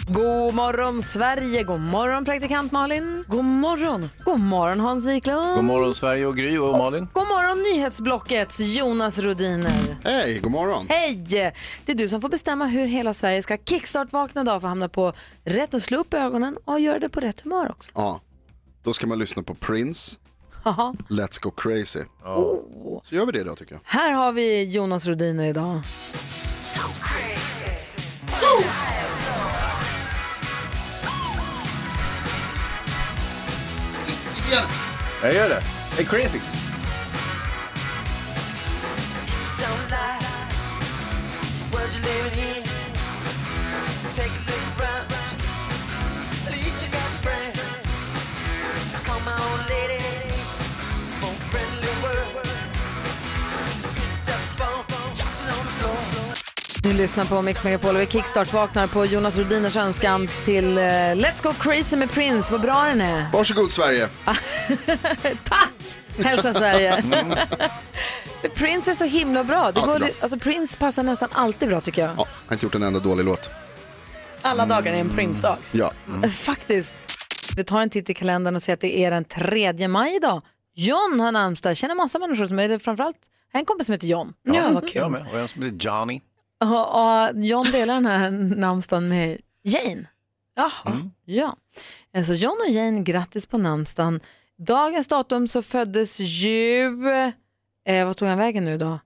God morgon Sverige, god morgon praktikant Malin. God morgon. God morgon Hans Wiklund. God morgon Sverige och Gry och Malin. God morgon nyhetsblockets Jonas Rodiner. Hej, god morgon. Hej! Det är du som får bestämma hur hela Sverige ska kickstart-vakna idag för att hamna på rätt och slå upp ögonen och göra det på rätt humör också. Ja, då ska man lyssna på Prince, Haha. Let's Go Crazy. Så gör vi det då tycker jag. Här har vi Jonas Rodiner idag. Hey, det. Jag Hey, crazy. Don't lie. The you're living in. Take a Du lyssnar på Mix Megapol och vi kickstart-vaknar på Jonas Rodiners önskan till eh, Let's Go Crazy med Prince. Vad bra den är. Varsågod Sverige. Tack! Hälsa Sverige. Prince är så himla bra. Det Ja, går, bra. alltså, Prince passar nästan alltid bra tycker jag. Ja, har inte gjort en enda dålig låt. Alla dagar är en Prince-dag. Ja, Eh, Faktiskt. Vi tar en titt i kalendern och ser att det är den 3 maj idag. John har namnsdag. Jag känner massa människor som är det. Framförallt jag en kompis som heter John. Ja, vad Jag kul. med. Och en som heter Johnny. Och, och John delar den här namnsdagen med Jane. Jaha. Ja, alltså John och Jane, grattis på namnsdagen. Dagens datum så föddes ju, eh, vad tog han vägen nu då?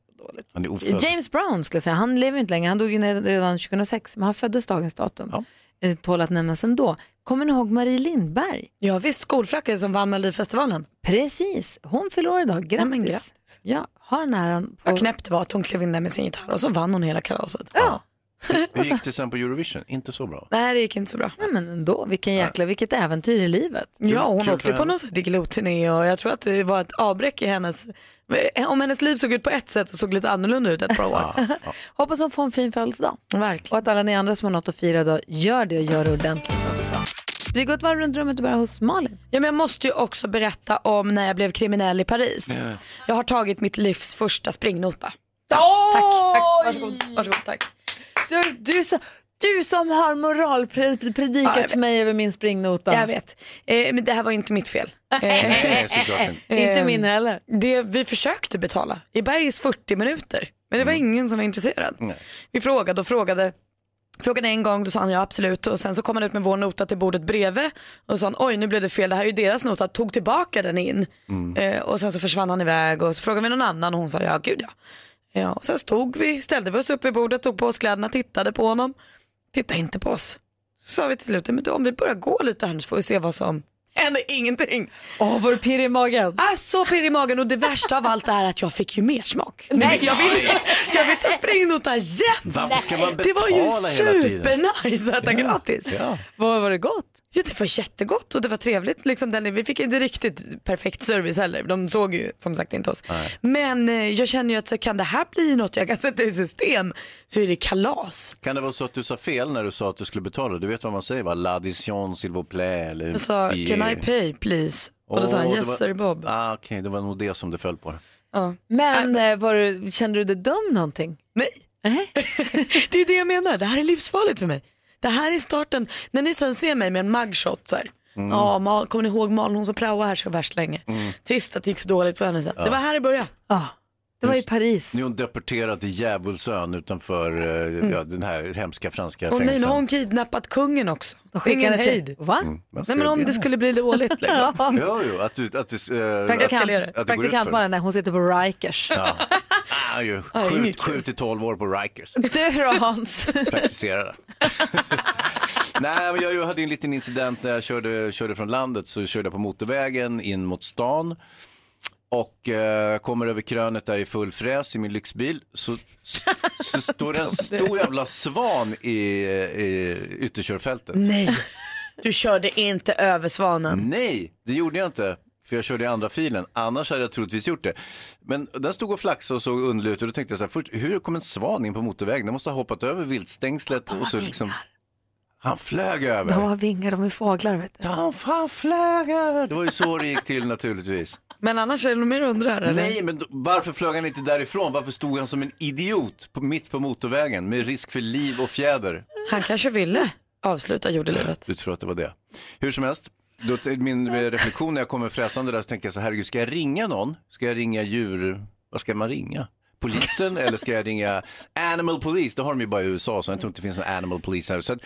Han är ofödd. James Brown skulle jag säga, han lever inte längre, han dog ju redan 2006, men han föddes dagens datum. Ja. Eh, Tål att nämnas ändå. Kommer ni ihåg Marie Lindberg? Ja visst, skolfracken som vann Melodifestivalen. Precis, hon fyller år idag, grattis. men grattis. Ja, har den äran. på- Vad knäppt var att hon klev in där med sin gitarr och så vann hon hela kalaset. Ja. Hur gick det sen på Eurovision? Inte så bra. Nej, det gick inte så bra. Nej men ändå, vilken jäkla, vilket äventyr i livet. Ja, hon kul åkte på någon här Diggiloo-turné och jag tror att det var ett avbräck i hennes... Om hennes liv såg ut på ett sätt så såg det lite annorlunda ut ett par år. Hoppas hon får en fin födelsedag. Verkligen. Och att alla ni andra som har något att fira idag, gör det och gör det ordentligt också. Vi går ett varv runt rummet och börjar hos Malin. Ja, men jag måste ju också berätta om när jag blev kriminell i Paris. Jag har tagit mitt livs första springnota. Tack, tack. Varsågod. Varsågod tack. Du, du, så, du som har moralpredikat Ja, för mig över min springnota. Jag vet. Eh, men det här var inte mitt fel. Eh, Nej, såklart inte. Inte Eh, min heller. Det, vi försökte betala i Bergs 40 minuter, men det var ingen som var intresserad. Nej. Vi frågade och frågade. Frågade en gång, då sa han ja absolut och sen så kom han ut med vår nota till bordet bredvid och sa han, oj nu blev det fel, det här är ju deras nota, tog tillbaka den in. Eh, och sen så försvann han iväg och så frågade vi någon annan och hon sa ja gud ja. ja och sen stod vi, ställde vi oss upp vid bordet, tog på oss kläderna, tittade på honom, tittade inte på oss. Så sa vi till slut, men då, om vi börjar gå lite här så får vi se vad som händer, ingenting. Åh, var du pirrig i magen? Ah, så pirrig i magen och det värsta av allt är att jag fick ju mer smak. Nej, jag vill, jag vill ta springnota jämt. Varför ska man Det var ju supernice att äta gratis. Ja. Vad var det gott? Ja, det var jättegott och det var trevligt. Liksom, den, vi fick inte riktigt perfekt service heller. De såg ju som sagt inte oss. Men eh, jag känner ju att så, kan det här bli något jag kan sätta i system så är det kalas. Kan det vara så att du sa fel när du sa att du skulle betala? Du vet vad man säger va? L'addition s'il vous plaît. Eller Jag sa i- can I pay please? Och då sa han yes var- sir Bob. Ah, Okej, det var nog det som det föll på. Ja. Men eh, var du, kände du dig dum någonting? Nej. det är det jag menar, det här är livsfarligt för mig. Det här är starten, när ni sen ser mig med en mugshot så här. Ja, Mal, kommer ni ihåg Malin, hon som praoade här så värst länge. Trist att det gick så dåligt för henne sen. Det var här det började. Ja, det var i Paris. Nu är hon deporterad till Djävulsön utanför eh, ja, den här hemska franska Och nej, nu fängelsen. har hon kidnappat kungen också. De Ingen skickade hejd. till... Va? Vad ska Nej men om det skulle bli dåligt liksom. Jo, jo, att du, att du, eh, Praktikant, eskalerar. att det går ut praktikant för. Nej, hon sitter på Rikers. Ja. Ah, ju. Sju, till tolv år på Rikers. Du då Hans? Praktisera. Nej, men jag hade en liten incident när jag körde, körde från landet. Så körde jag på motorvägen in mot stan. Och eh, kommer över krönet där i full fräs i min lyxbil. Så, så, så står det en stor jävla svan i, i ytterkörfältet. Nej. Du körde inte över svanen. Nej, det gjorde jag inte. För jag körde i andra filen. Annars hade jag troligtvis gjort det. Men den stod och flaxade och såg underlig ut. Och då tänkte jag så här, först, hur kom en svan in på motorvägen? Den måste ha hoppat över viltstängslet. Och så liksom, han flög över. De har vingar, de är fåglar vet du. Han fan flög över. Det var ju så det gick till naturligtvis. Men annars är det nog mer undrar eller? Nej, men då- varför flög han inte därifrån? Varför stod han som en idiot på, mitt på motorvägen med risk för liv och fjäder? Han kanske ville avsluta jordelivet. Du tror att det var det? Hur som helst, då, min reflektion när jag kommer fräsande där så tänker jag så här, herregud, ska jag ringa någon? Ska jag ringa djur, vad ska man ringa? Polisen eller ska jag ringa Animal Police? Det har de ju bara i USA så jag tror inte det finns någon Animal Police här. Så att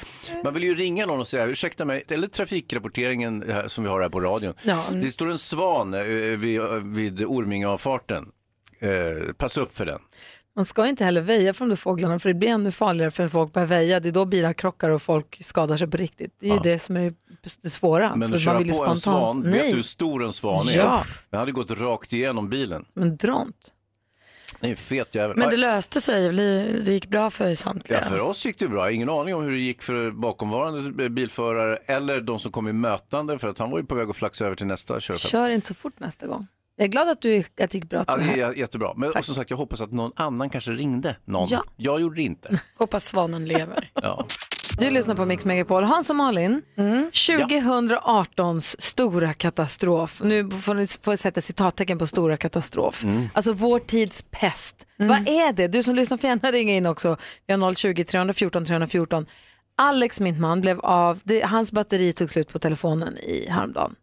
man vill ju ringa någon och säga ursäkta mig, eller trafikrapporteringen som vi har här på radion. Ja. Det står en svan eh, vid, vid Ormingeavfarten. Eh, passa upp för den. Man ska inte heller väja för de där fåglarna för det blir ännu farligare för folk börjar väja. Det är då bilar krockar och folk skadar sig på riktigt. Det är ju det som är det svåra. Men för att köra man vill på ju en svan, vet Nej, du hur stor en svan är? Ja. Den hade gått rakt igenom bilen. men dront. Det är en fet jävel. Men det löste sig, det gick bra för samtliga. Ja, för oss gick det bra. Ingen aning om hur det gick för bakomvarande bilförare eller de som kom i mötande för att han var ju på väg att flaxa över till nästa körfält. Kör inte så fort nästa gång. Jag är glad att, du, att det gick bra. Ja, till det är jättebra. Men och som sagt, jag hoppas att någon annan kanske ringde någon. Ja. Jag gjorde det inte. Hoppas svanen lever. Ja. Du lyssnar på Mix Megapol. Hans och Malin, 2018s stora katastrof. Nu får ni får sätta citattecken på stora katastrof. Alltså vår tids pest. Vad är det? Du som lyssnar får gärna ringa in också. Vi har 020 314 314. Alex, min man, blev av, det, hans batteri tog slut på telefonen i häromdagen.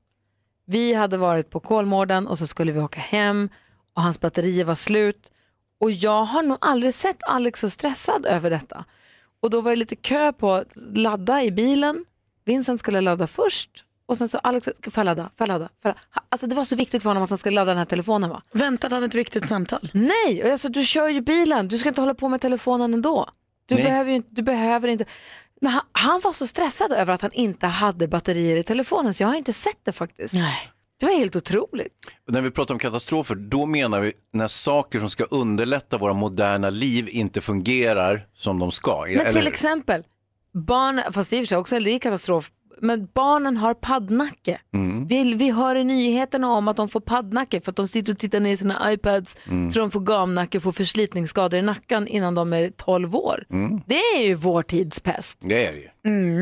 Vi hade varit på Kolmården och så skulle vi åka hem och hans batteri var slut. Och jag har nog aldrig sett Alex så stressad över detta. Och då var det lite kö på att ladda i bilen. Vincent skulle ladda först och sen så Alex, får jag ladda, får jag ladda, får jag ladda. Alltså det var så viktigt för honom att han skulle ladda den här telefonen va? Väntade han ett viktigt samtal? Nej, och alltså, du kör ju bilen, du ska inte hålla på med telefonen ändå. Du Nej. behöver ju inte, du behöver inte. Men han, han var så stressad över att han inte hade batterier i telefonen så jag har inte sett det faktiskt. Nej. Det var helt otroligt. När vi pratar om katastrofer, då menar vi när saker som ska underlätta våra moderna liv inte fungerar som de ska. Men Eller- till exempel, barn, fast för sig också en katastrof, men barnen har paddnacke. Mm. Vi, vi hör i nyheterna om att de får paddnacke för att de sitter och tittar ner i sina iPads Mm. så de får gamnacke och får förslitningsskador i nacken innan de är 12 år. Mm. Det är ju vår tids pest. Det är det ju.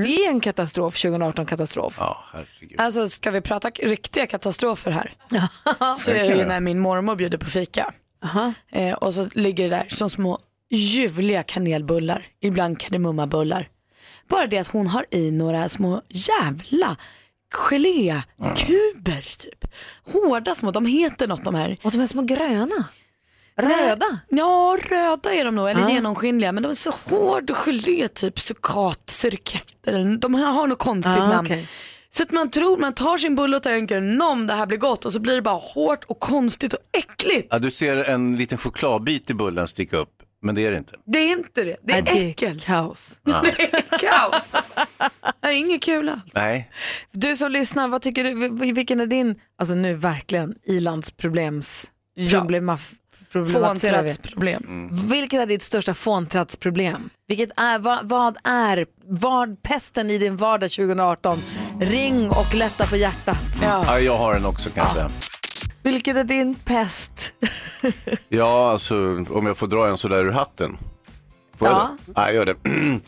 Det är en katastrof, 2018-katastrof. Ja, herregud. Alltså ska vi prata riktiga katastrofer här så är det ju när min mormor bjuder på fika. Aha. Eh, och så ligger det där som små ljuvliga kanelbullar, ibland kardemummabullar. Bara det att hon har i några små jävla gelékuber typ. Hårda små, de heter något de här. Och de är små gröna. Röda. Ja, röda är de nog, eller Ja. genomskinliga. Men de är så hård gelé, typ sukat, surkett. De har något konstigt Ah, namn. okej. Så att man tror, man tar sin bulle och tänker nom det här blir gott och så blir det bara hårt och konstigt och äckligt. Ja, du ser en liten chokladbit i bullen sticka upp, men det är det inte. Det är inte det, det är Nej, det äckel. är kaos. Det är kaos. Alltså. Det är inget kul alls. Nej, Du som lyssnar, vad tycker du, vil- vilken är din, alltså nu verkligen ilandsproblems, Ja. vi. Fåntrattsproblem. Vilket är ditt största fåntrattsproblem? Vilket är, vad, vad är vad, pesten i din vardag 2018? Ring och lätta på hjärtat. ja, jag har den också kan jag säga. Vilket är din pest? Ja, alltså om jag får dra en sådär ur hatten. Får jag Ja. det? Ja, jag gör det.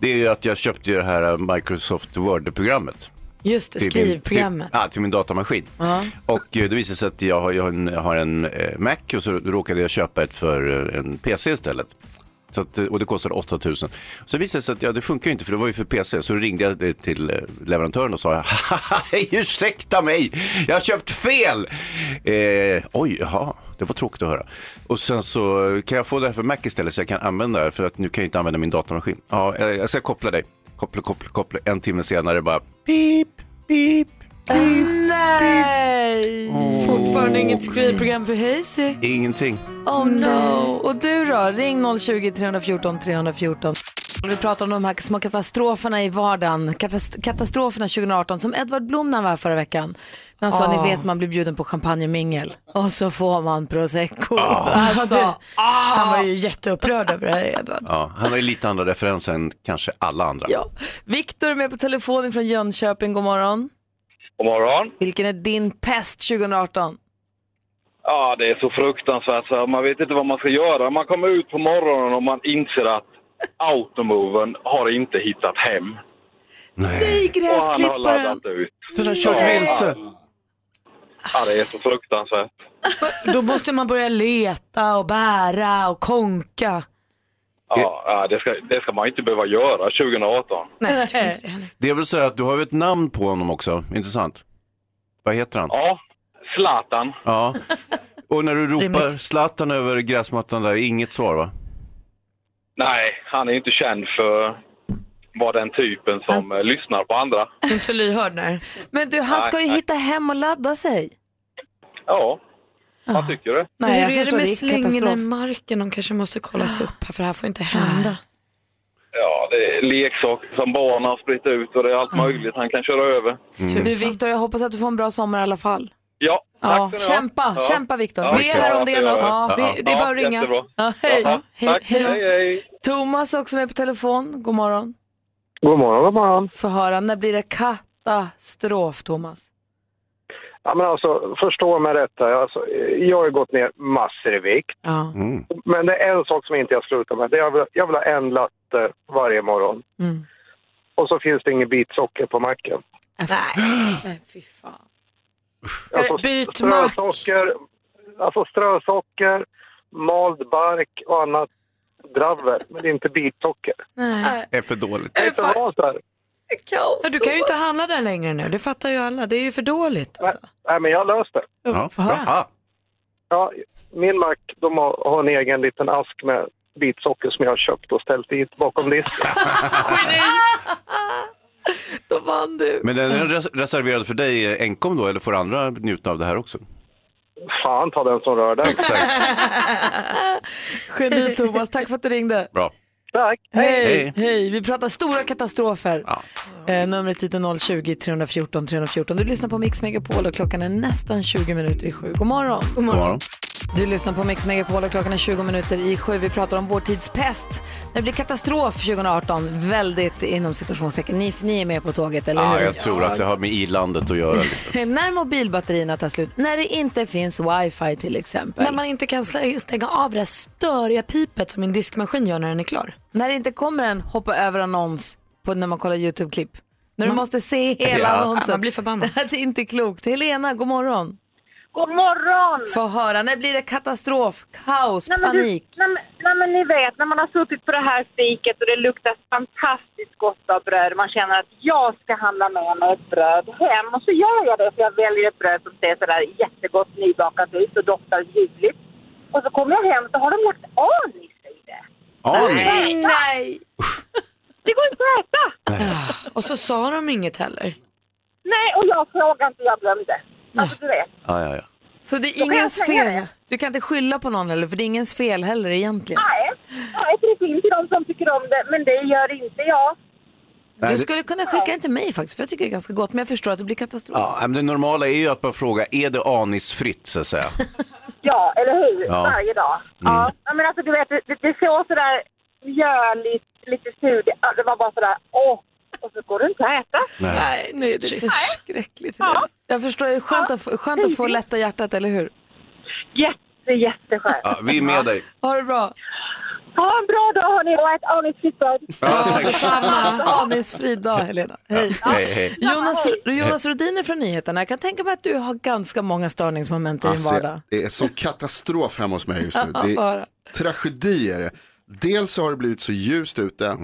Det är ju att jag köpte det här Microsoft Word-programmet. Just det, till skrivprogrammet. Min, till, ja, till min datamaskin. Och eh, det visade sig att jag har, jag har en, jag har en eh, Mac och så råkade jag köpa ett för eh, en PC istället. Så att, och det kostade 8000. Så det visade sig att ja, det funkar ju inte för det var ju för PC. Så då ringde jag till eh, leverantören och sa ursäkta mig, jag har köpt fel. Eh, oj, jaha, det var tråkigt att höra. Och sen så kan jag få det här för Mac istället så jag kan använda det för att nu kan jag inte använda min datamaskin. Ja, eh, jag ska koppla dig. Koppla, koppla, koppla. En timme senare bara pip, pip. Nej! Fortfarande inget skrivprogram för Hazy. Ingenting. Oh no! Och du då? Ring 020 314 314. Vi pratar om de här små katastroferna i vardagen. Katast- katastroferna 2018 som Edvard Blom när han var förra veckan. När han sa, Ah. ni vet man blir bjuden på champagnemingel och så får man prosecco. Ah. Alltså, Han var ju jätteupprörd över det här Edvard. Ja, han har ju lite andra referenser än kanske alla andra. ja. Viktor är med på telefonen från Jönköping, god morgon. God morgon. Vilken är din pest 2018? Ja, det är så fruktansvärt så man vet inte vad man ska göra. Man kommer ut på morgonen och man inser att automoven har inte hittat hem. Nej, Och han har gräsklipparen. laddat ut. Den har kört vilse. Ja, det är så fruktansvärt. Då måste man börja leta och bära och konka. Ja, ja det, ska, det ska man inte behöva göra 2018. Nej, jag tycker inte det heller. Det är väl så att du har ju ett namn på honom också, intressant. Vad heter han? Ja, Zlatan. Ja. Och när du ropar Rimligt. Zlatan över gräsmattan där, inget svar va? Nej, han är inte känd för att vara den typen som eh, lyssnar på andra. Inte så lyhörd nej. Men du, han ska ju hitta hem och ladda sig. Ja, man tycker det. Men Nej, jag hur är det med det slingorna i marken? De kanske måste kollas upp här för det här får inte hända. Ja, det är leksaker som barn har spritt ut och det är allt möjligt han kan köra över. Du Viktor, jag hoppas att du får en bra sommar i alla fall. Ja, tack Ja, ha. kämpa, Ja. kämpa Viktor. Ja, Vi är här om det är Ja, något. ja. Vi, det är bara att ringa. Jättebra. Ja, hej. Ja, Hej, hej hej, hej. Thomas är också med på telefon. God morgon. God morgon, god morgon. Få höra, när blir det katastrof, Thomas? Ja, men alltså, förstå mig rätt här. Alltså, jag har ju gått ner massor i vikt. Ja. Mm. Men det är en sak som inte jag slutar med. Det är jag, vill, jag vill ha en latte varje morgon. Mm. Och så finns det ingen bit socker på macken. Nej. Nej, fy fan. Alltså, Byt mack. alltså strösocker, mald bark och annat dravel. Men det är inte bitsocker. Nej. är för dåligt. Det är här. Kaos, Ja, du kan ju inte handla där längre nu, det fattar ju alla. Det är ju för dåligt. Alltså. Nej, men jag har löst det. Ja, Ja, min mack de har, har en egen liten ask med bitsocker som jag har köpt och ställt dit bakom disken. Då vann du. Men den är res- reserverad för dig eh, enkom då, eller får andra njuta av det här också? Fan ta den som rör den. Exakt. Geni Thomas, tack för att du ringde. Bra. Tack. Hej. Hej. Hej, vi pratar stora katastrofer. Ja. Eh, numret hit är 020-314 314. Du lyssnar på Mix Megapol och klockan är nästan 20 minuter i sju. God morgon. God morgon. Du lyssnar på Mix Megapol och klockan är 20 minuter i sju. Vi pratar om vår tids pest. Det blir katastrof 2018. Väldigt inom situationstecken. Ni, ni är med på tåget, eller Ja, hur? jag tror att det har med i-landet att göra. När mobilbatterierna tar slut, när det inte finns wifi till exempel. När man inte kan stänga av det störiga pipet som min diskmaskin gör när den är klar. När det inte kommer en hoppa över annons på när man kollar YouTube-klipp. När du måste se hela Ja. annonsen. Ja, man blir förbannad. Det är inte klokt. Helena, god morgon. God morgon! Få höra, när blir det katastrof, kaos, Nej, men du- panik? nej, men, nej men ni vet när man har suttit på det här stiket och det luktar fantastiskt gott av bröd. Man känner att jag ska handla med mig ett bröd hem och så gör jag det för jag väljer ett bröd som ser sådär jättegott nybakat ut och doftar ljuvligt. Och så kommer jag hem så har de lagt anis i det. Anis. Nej! Det går inte att äta! Och så sa de inget heller. Nej, och jag frågade inte, jag glömde. Alltså du vet. Ja, ja, ja. Så det är ingens fel? det. Du kan inte skylla på någon heller, för det är ingens fel heller egentligen. Nej, nej det finns ju de som tycker om det, men det gör inte jag. Du skulle kunna skicka den till mig faktiskt, för jag tycker det är ganska gott, men jag förstår att det blir katastrof. Ja, men det normala är ju att man frågar, är det anisfritt så att säga? Ja, eller hur? Ja. Varje dag. Ja. ja, men alltså du vet, det, det, såg sådär mjöligt, lite surt. Det var bara sådär, åh, och så går det inte att äta. Nej, nej, det är förskräckligt. Ja. Jag förstår, det är skönt, att, få- skönt att få lätta hjärtat, eller hur? Jätte, jätteskönt. Ja, vi är med dig. Ha det bra. Ha en bra dag hörni och ät anisfritt bröd. Ja, Detsamma. Anisfri dag, Helena. Hej. Hej, hej. Jonas, Jonas Rodiner från nyheterna. Jag kan tänka mig att du har ganska många störningsmoment i din Alltså, vardag. det är sån katastrof hemma hos mig just nu. Ja, Det är tragedier. Dels så har det blivit så ljust ute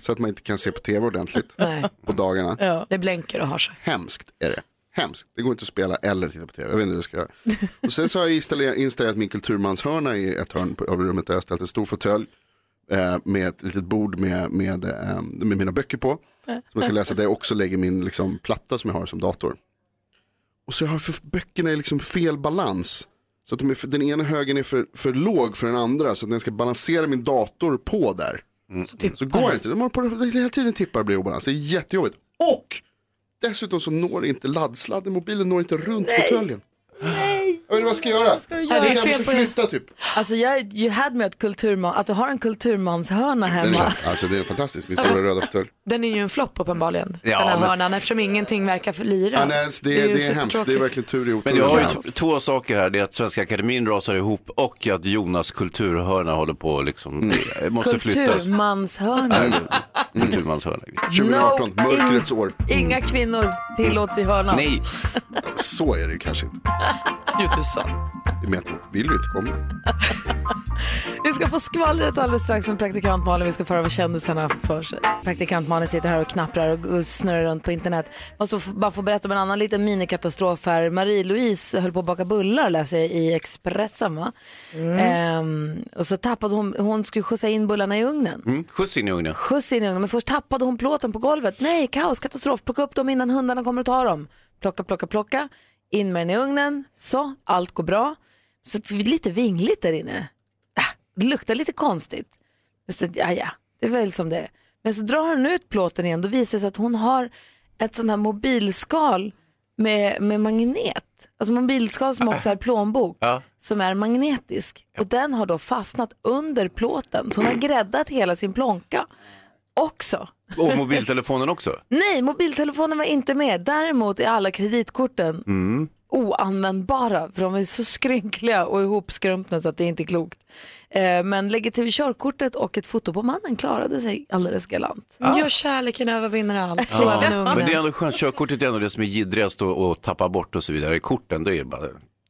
så att man inte kan se på tv ordentligt på dagarna. Ja. det blänker och har sig. Hemskt är det. Hemskt. Det går inte att spela eller titta på tv. Jag vet inte hur jag ska göra. Och sen så har jag installerat, min kulturmanshörna i ett hörn på- av rummet där jag har ställt en stor fåtölj eh, med ett litet bord med, med, eh, med mina böcker på. Som jag ska läsa där jag också lägger min liksom, platta som jag har som dator. Och så har jag för böckerna i liksom fel balans. Så att de är för, den ena högen är för, för låg för den andra så att den ska balansera min dator på där. Så går jag inte, de håller på hela tiden tippar och blir obalans. Det är jättejobbigt. Och dessutom så når inte laddsladden, mobilen når inte runt fåtöljen. Jag vet inte vad jag ska göra. du göra? Jag, Det är jag fel måste på flytta typ. Alltså jag, you had me att, kulturman, att du har en kulturmanshörna Den hemma. är, alltså det är fantastiskt, min stora röda fåtölj. Den är ju en flopp uppenbarligen, Ja, den här men- hörnan, eftersom ingenting verkar för lira. Ja, nej, så det, är, ju det är hemskt, det är verkligen tur i Men oturen. jag har ju t- två saker här. Det är att Svenska Akademin rasar ihop och att Jonas kulturhörna håller på liksom, det måste flyttas. Kulturmanshörna. Kulturmanshörna. 2018, No, mörkrets år. Inga kvinnor tillåts i hörnan. Nej. Så är det kanske inte. Med att de vill ju inte komma. Vi ska få skvallret alldeles strax med praktikant Malin. Vi ska få höra vad kändisarna haft för sig. Praktikant Malin sitter här och knapprar och- och snurrar runt på internet. Måste bara få berätta om en annan liten minikatastrof här. Marie-Louise höll på att baka bullar läser jag i Expressen va? Ehm, och så tappade hon, hon skulle skjutsa in bullarna i ugnen. Mm, skjuts in i ugnen. Skjuts in i ugnen, men först tappade hon plåten på golvet. Nej, kaos, katastrof, plocka upp dem innan hundarna kommer att ta dem. Plocka, plocka, plocka, in med den i ugnen, så, allt går bra. Så det är lite vingligt där inne. Ah, det luktar lite konstigt. Så, ja, ja, det är väl som det är. Men så drar hon ut plåten igen, då visar det sig att hon har ett sånt här mobilskal med, med magnet. Alltså mobilskal som också är plånbok Ja. som är magnetisk. Och den har då fastnat under plåten. Så hon har gräddat hela sin plånka också. Och mobiltelefonen också. Nej, mobiltelefonen var inte med. Däremot är alla kreditkorten Mm. oanvändbara för de är så skrynkliga och ihopskrumpna så att det inte är klokt. Eh, men lägger till körkortet och ett foto på mannen klarade sig alldeles galant. Gör kärleken övervinner allt, så Ja, även men det är ändå skönt. Körkortet är ändå det som är jiddrigast att, tappa bort och så vidare. Korten, det är bara,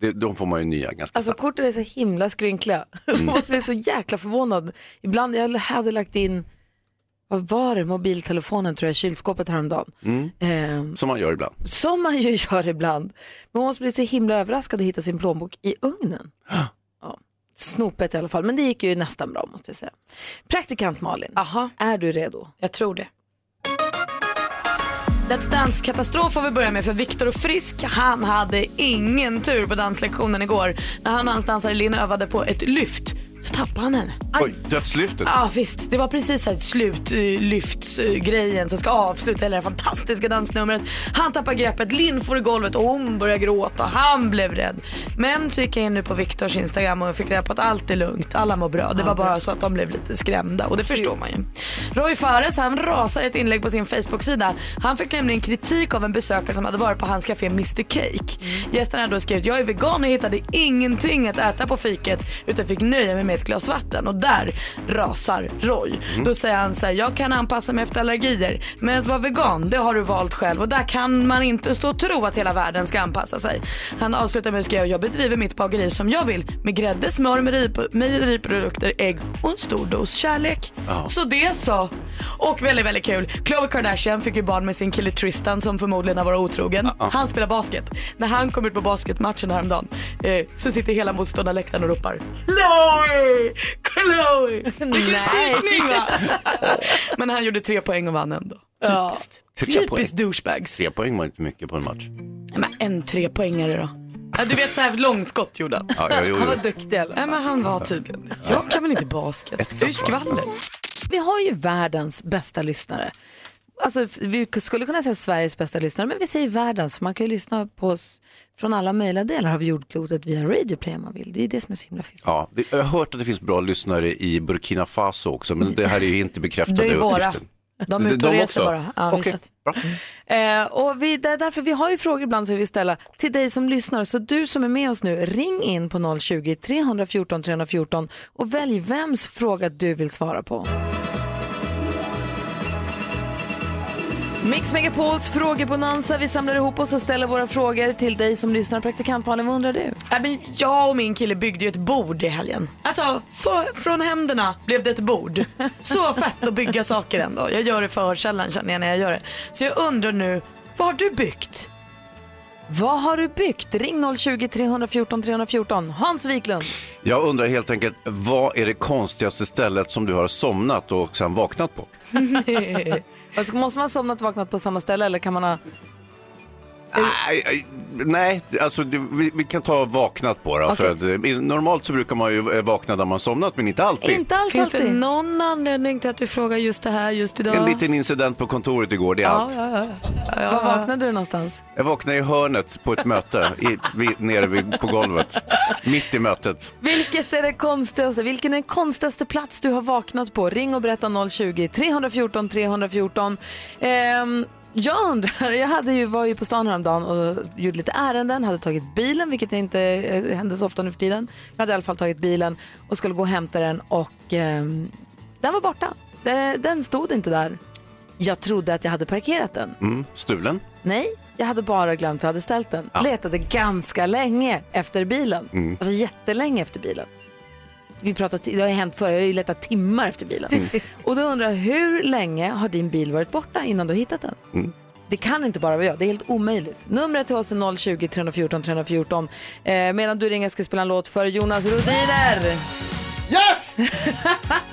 det, de får man ju nya ganska Alltså snabbt. korten är så himla skrynkliga. Mm. Man måste bli så jäkla förvånad. Ibland, jag hade lagt in, vad var det, mobiltelefonen tror jag, kylskåpet häromdagen. Mm. Eh, Som man gör ibland. Som man ju gör ibland. Men man måste bli så himla överraskad att hitta sin plånbok i ugnen. Ja. Snopet i alla fall, men det gick ju nästan bra måste jag säga. Praktikant Malin, Aha, är du redo? jag tror det. Let's Dance-katastrof får vi börja med för Viktor Frisk han hade ingen tur på danslektionen igår. När han och hans dansare Linn övade på ett lyft så tappade han henne. Aj. Oj, dödslyftet. Ja visst, det var precis här slutlyftsgrejen som ska avsluta hela det här fantastiska dansnumret. Han tappar greppet, Linn får i golvet och hon börjar gråta. Han blev rädd. Men så gick jag in nu på Viktors Instagram och fick reda på att allt är lugnt, alla mår bra. Det var bara så att de blev lite skrämda och det förstår man ju. Roy Fares han rasar ett inlägg på sin Facebook-sida. Han fick nämligen kritik av en besökare som hade varit på hans café Mr Cake. Gästen hade då skrivit jag är vegan och hittade ingenting att äta på fiket utan fick nöja mig med ett glas vatten och där rasar Roy. Då säger han så här, jag kan anpassa mig efter allergier men att vara vegan det har du valt själv och där kan man inte stå och tro att hela världen ska anpassa sig. Han avslutar med att skriva jag bedriver mitt bageri som jag vill med grädde, smör, mejeri- mejeriprodukter, ägg och en stor dos kärlek. Ja. Så det så. Och väldigt, väldigt kul. Khloe Kardashian fick ju barn med sin kille Tristan som förmodligen har varit otrogen. Han spelar basket. När han kom ut på basketmatchen häromdagen eh, så sitter hela motståndarläktaren och ropar Chloe! Chloe! Vilken psykning va? Men han gjorde tre poäng och vann ändå. Ja. Typiskt. Tre Typiskt douchebags. Tre poäng var inte mycket på en match. Ja, Men en trepoängare då. Ja, du vet så här långskott gjorde han. Ja, ja, jo, Han var jo. duktig alla Nej men han var tydligen. Jag kan väl inte basket. Det är skvaller. Vi har ju världens bästa lyssnare. Alltså, vi skulle kunna säga Sveriges bästa lyssnare, men vi säger världens. Man kan ju lyssna på oss från alla möjliga delar av jordklotet via Radio Play om man vill. Det är det som är så himla fiffigt. Ja, jag har hört att det finns bra lyssnare i Burkina Faso också, men det här är ju inte bekräftade Det är våra. uppgifter. De är ute och reser bara. Ja, visst. bra. Eh, och vi, det är därför vi har ju frågor ibland som vi vill ställa till dig som lyssnar. Så du som är med oss nu, ring in på 020-314 314 och välj vems fråga du vill svara på. Mix Megapols frågebonanza. Vi samlar ihop oss och ställer våra frågor till dig som lyssnar. Praktikant Malin, vad undrar du? Ja, men jag och min kille byggde ju ett bord i helgen. Alltså för, från händerna blev det ett bord. Så fett att bygga saker ändå. Jag gör det för sällan känner jag när jag gör det. Så jag undrar nu, vad har du byggt? Vad har du byggt? Ring 020-314 314. Hans Wiklund. Jag undrar helt enkelt, vad är det konstigaste stället som du har somnat och sen vaknat på? Alltså, måste man ha somnat och vaknat på samma ställe eller kan man ha Nej, nej, nej, alltså det, vi, vi kan ta vaknat på. För att, eh, normalt så brukar man ju eh, vakna när man somnat, men inte alltid. Inte alls Finns det alltid. någon anledning till att du frågar just det här just idag? En liten incident på kontoret igår, det är ja, allt. ja, ja. Var vaknade du någonstans? Jag vaknade i hörnet på ett möte, i, vid, nere vid, på golvet. Mitt i mötet. Vilket är det konstigaste? Vilken är den konstigaste plats du har vaknat på? Ring och berätta 020-314 314. Ehm, jag undrar, jag hade ju, var ju på stan häromdagen och gjorde lite ärenden, hade tagit bilen, vilket inte eh, händer så ofta nu för tiden. Jag hade i alla fall tagit bilen och skulle gå och hämta den och ehm, den var borta. Den, den stod inte där. Jag trodde att jag hade parkerat den. Mm, stulen. Nej, jag hade bara glömt att jag hade ställt den. Letade ganska länge efter bilen. Mm. Alltså jättelänge efter bilen. Vi pratat, det har hänt förr, jag har ju letat timmar efter bilen. Mm. Och då undrar jag, hur länge har din bil varit borta innan du har hittat den? Mm. Det kan inte bara vara jag, det är helt omöjligt. Numret till oss är 020-314 314. Eh, medan du ringer ska jag spela en låt för Jonas Rodiner. Yes!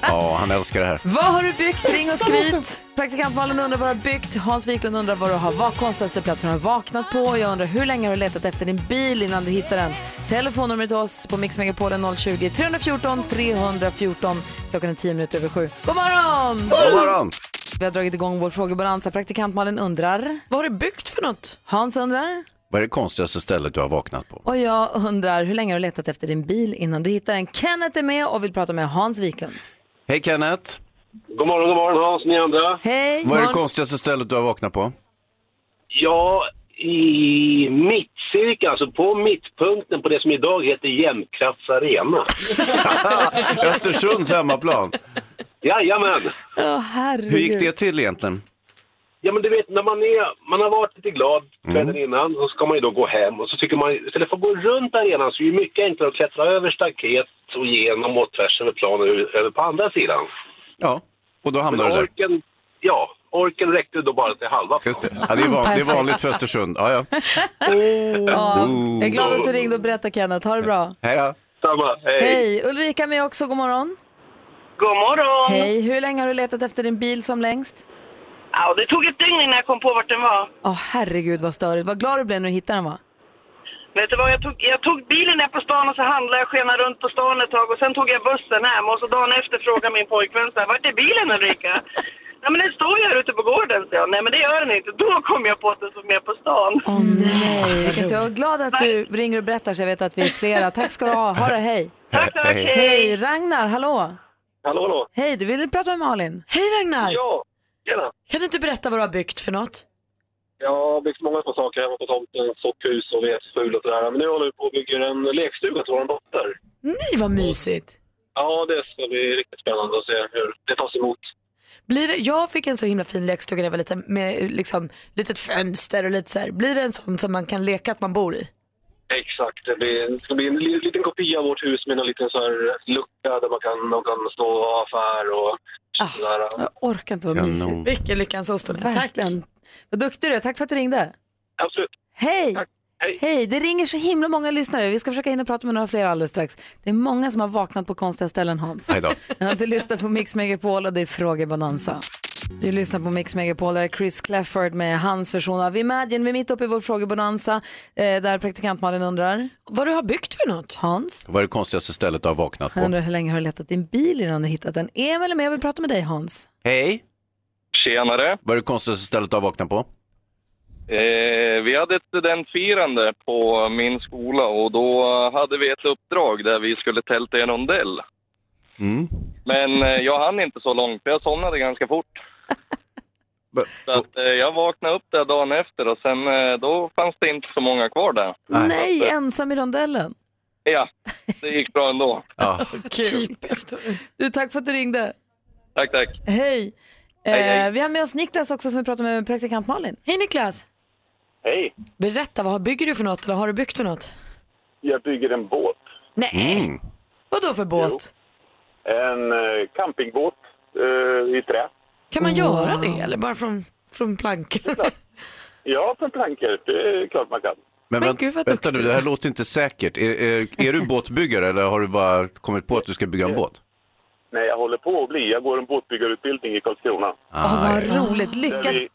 Ja, han älskar det här. Vad har du byggt? Ring och skryt. Praktikant Malin undrar vad du har byggt. Hans Wiklund undrar vad du har vad konstigaste platsen du har vaknat på. Jag undrar hur länge har du letat efter din bil innan du hittar den? Telefonnumret till oss på Mix Megapol är 020 314 314. Klockan är 10 minuter över sju. God morgon! God morgon! Vi har dragit igång vår frågebalansa. Praktikant Malin undrar. Vad har du byggt för något? Hans undrar. Vad är det konstigaste stället du har vaknat på? Och jag undrar hur länge har du letat efter din bil innan du hittar den? Kenneth är med och vill prata med Hans Wiklund. Hej Kenneth! God morgon, god morgon Hans, ni andra. Hej! Vad är det konstigaste stället du har vaknat på? Ja, i mittcirkeln, alltså på mittpunkten på det som idag heter Jämtkrafts arena. Östersunds hemmaplan. Jajamän. Åh, herregud. Hur gick det till egentligen? Ja men du vet när man är, man har varit lite glad kvällen Mm. innan så ska man ju då gå hem och så tycker man istället för att gå runt arenan så är det mycket enklare att klättra över staket och genom och tvärs över planen över på andra sidan. Ja, och då hamnar Men du där. orken, ja, orken räckte då bara till halva Just det. Ja, det, är van, det är vanligt för Östersund. Ja, ja. Ja, jag är glad att du ringde och berättade Kenneth. Ha det bra. Hej då. Samma, Hej! Ulrika är med också. God morgon. God morgon. Hej! Hur länge har du letat efter din bil som längst? Ja, det tog ett dygn innan jag kom på vart den var. Åh herregud vad störigt. Vad glad du blev när du hittade den va? Vet du vad, jag tog, jag tog bilen ner på stan och så handlade jag, skenade runt på stan ett tag och sen tog jag bussen hem och så dagen efter frågade min pojkvän så här, vart är bilen Ulrika? Ja men den står ju här ute på gården, så jag. Nej men det gör den inte. Då kom jag på att den stod med på stan. Åh nej! Vilket, jag är glad att du ringer och berättar så jag vet att vi är flera. Tack ska du ha. Ha det, hej! Tack, tack, hej. Hej! Ragnar, hallå! Hallå, hallå. Hej, du ville prata med Malin? Hej Ragnar! Ja, tjena. Kan du inte berätta vad du har byggt för något? Jag har byggt många små saker hemma på tomten, sockhus och vedspul och sådär. Men nu håller vi på och bygger en lekstuga till vår dotter. Nej vad mysigt! Ja, det ska bli riktigt spännande att se hur det tas emot. Blir det, jag fick en så himla fin lekstuga när jag var liten med liksom litet fönster och lite så här. Blir det en sån som man kan leka att man bor i? Exakt, det, blir, det ska bli en li- liten kopia av vårt hus med en liten så här lucka där man kan, man kan stå och ha affär och sådär. Jag orkar inte vara Kanon. mysigt. Vilken lyckans ost. Tack. Verkligen. Vad duktig du är. Tack för att du ringde. Absolut. Hej! Hej. Hej! Det ringer så himla många lyssnare. Vi ska försöka hinna prata med några fler alldeles strax. Det är många som har vaknat på konstiga ställen, Hans. Hej då. Ja, Du lyssnar på Mix Megapol och det är frågebonanza. Du lyssnar på Mix Megapol, där är Chris Clafford med hans version av Imagine. Vi är mitt uppe i vår frågebonanza eh, där praktikant Malin undrar. Vad du har byggt för något? Hans? Vad är det konstigaste stället du har vaknat Jag på? undrar hur länge har du letat din bil innan du hittat den? Emil är med och vill prata med dig, Hans. Hej! Tjenare. Vad är det konstigaste stället du har vaknat på? Eh, vi hade ett studentfirande på min skola och då hade vi ett uppdrag där vi skulle tälta i en rondell. Mm. Men eh, jag hann inte så långt för jag somnade ganska fort. Så att, eh, jag vaknade upp där dagen efter och sen eh, då fanns det inte så många kvar där. Nej, ensam i rondellen. Ja, det gick bra ändå. Ja. Typiskt. Du, tack för att du ringde. Tack, tack. Hej! Hej, hej. Eh, vi har med oss Niklas också som vi pratar med praktikant Malin. Hej Niklas! Hej, Berätta, vad bygger du för något eller har du byggt för något? jag bygger en båt. Nej, Mm. vad då för båt? En eh, campingbåt eh, i trä. Kan man Wow. göra det eller bara från, från plankor? Ja, från plankor. Det är klart man kan. Men, Men vänt, gud, vad vänta nu, det här låter inte säkert. Är, är, är du båtbyggare eller har du bara kommit på att du ska bygga en båt? Nej, jag håller på att bli. Jag går en båtbyggarutbildning i Karlskrona. Åh, vad roligt. Där Lycka... vi,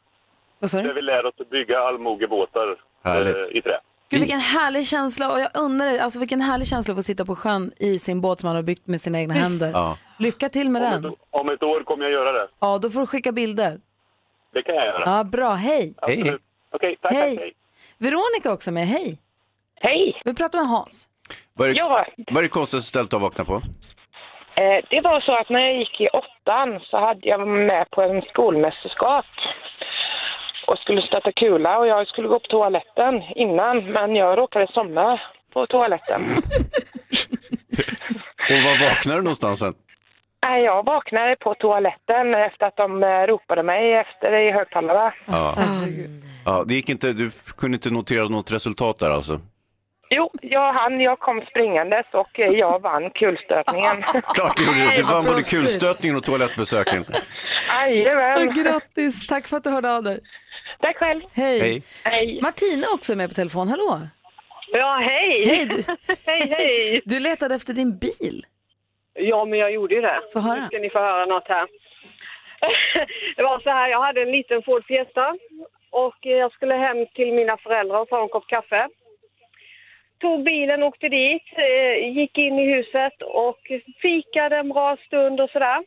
Vad sa där vi lär oss att bygga allmogebåtar eh, i trä. Gud, vilken härlig känsla och jag undrar, alltså vilken härlig känsla att få sitta på sjön i sin båt som man har byggt med sina egna Visst. händer. Ja. Lycka till med Om den. ett, om ett år kommer jag göra det. Ja, då får du skicka bilder. Det kan jag göra. Ja, bra. Hej. Absolut. Okej, tack, Hej. tack, hej. Veronica också med. Hej. Hej. Vi pratar med Hans. Vad är, Ja. vad är det konstigaste stället har vaknat på? Eh, det var så att när jag gick i åttan så hade jag med på en skolmästerskap och skulle stöta kula och jag skulle gå på toaletten innan men jag råkade somna på toaletten. Och var vaknar du någonstans sen? Nej, jag vaknade på toaletten efter att de eh, ropade mig efter i högtalarna. Ja. ja, det gick inte, du kunde inte notera något resultat där alltså? Jo, jag hann, jag kom springandes och eh, jag vann kulstötningen. Klart du gjorde det. Du vann både kulstötningen och toalettbesöken. Jajamän. Grattis, tack för att du hörde av dig. Tack själv. Hej. Hej. Hej. Martina är också med på telefon, hallå. Ja, hej! Hej, du, hej, hej! du letade efter din bil. Ja, men jag gjorde ju det. Få höra. Nu ska ni få höra något här. det var så här, jag hade en liten Ford Fiesta och jag skulle hem till mina föräldrar och ta en kopp kaffe. Tog bilen, åkte dit, eh, gick in i huset och fikade en bra stund och sådär.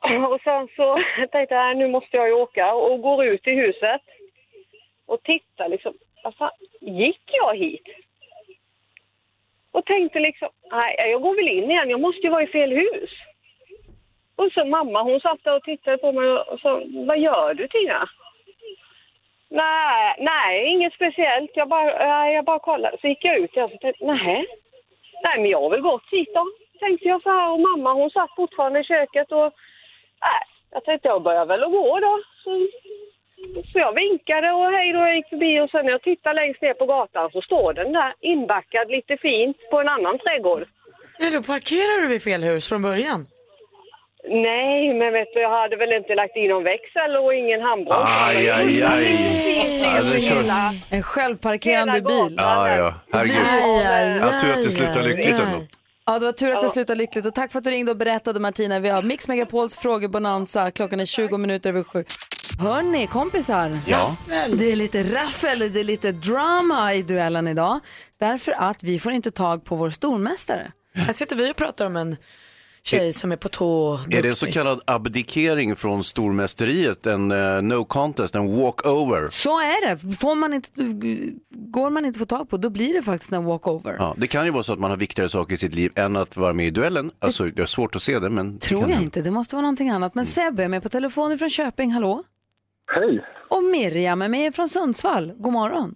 Och sen så tänkte jag, nu måste jag ju åka och går ut i huset och tittar liksom, vad fan, gick jag hit? Och tänkte liksom, nej jag går väl in igen, jag måste ju vara i fel hus. Och så mamma hon satt där och tittade på mig och sa, vad gör du Tina? Nej, nej inget speciellt, jag bara, jag bara kollade. Så gick jag ut igen och tänkte, nej, nej men jag har väl gått hit då. Tänkte jag så här och mamma hon satt fortfarande i köket och nej, jag tänkte jag börjar väl att gå då. Så, så jag vinkade och hej då, jag gick förbi och sen när jag tittar längst ner på gatan så står den där inbackad lite fint på en annan trädgård. Ja, då parkerar du vid fel hus från början. Nej, men vet du, jag hade väl inte lagt in någon växel och ingen handbroms. Aj, aj, aj. Ja, det kör... En självparkerande bil. Ja, ja. Herregud. Aj, aj, Ja, tur att det slutar lyckligt ändå. Ja, det var tur att det slutade lyckligt och tack för att du ringde och berättade Martina. Vi har Mix Megapols frågebonanza. Klockan är 20 minuter över sju. Hörni, kompisar. Ja. Det är lite raffel, det är lite drama i duellen idag. Därför att vi får inte tag på vår stormästare. Här sitter vi och pratar om en tjej som är på tå. Är det en så kallad abdikering från stormästeriet? En eh, no contest, en walkover? Så är det. Får man inte, går man inte få tag på, då blir det faktiskt en walkover. Ja, det kan ju vara så att man har viktigare saker i sitt liv än att vara med i duellen. Alltså, det är svårt att se det, men... det Tror jag hända. inte, det måste vara någonting annat. Men Sebbe är med på telefon från Köping, hallå? Hej. Och Miriam är med från Sundsvall, god morgon.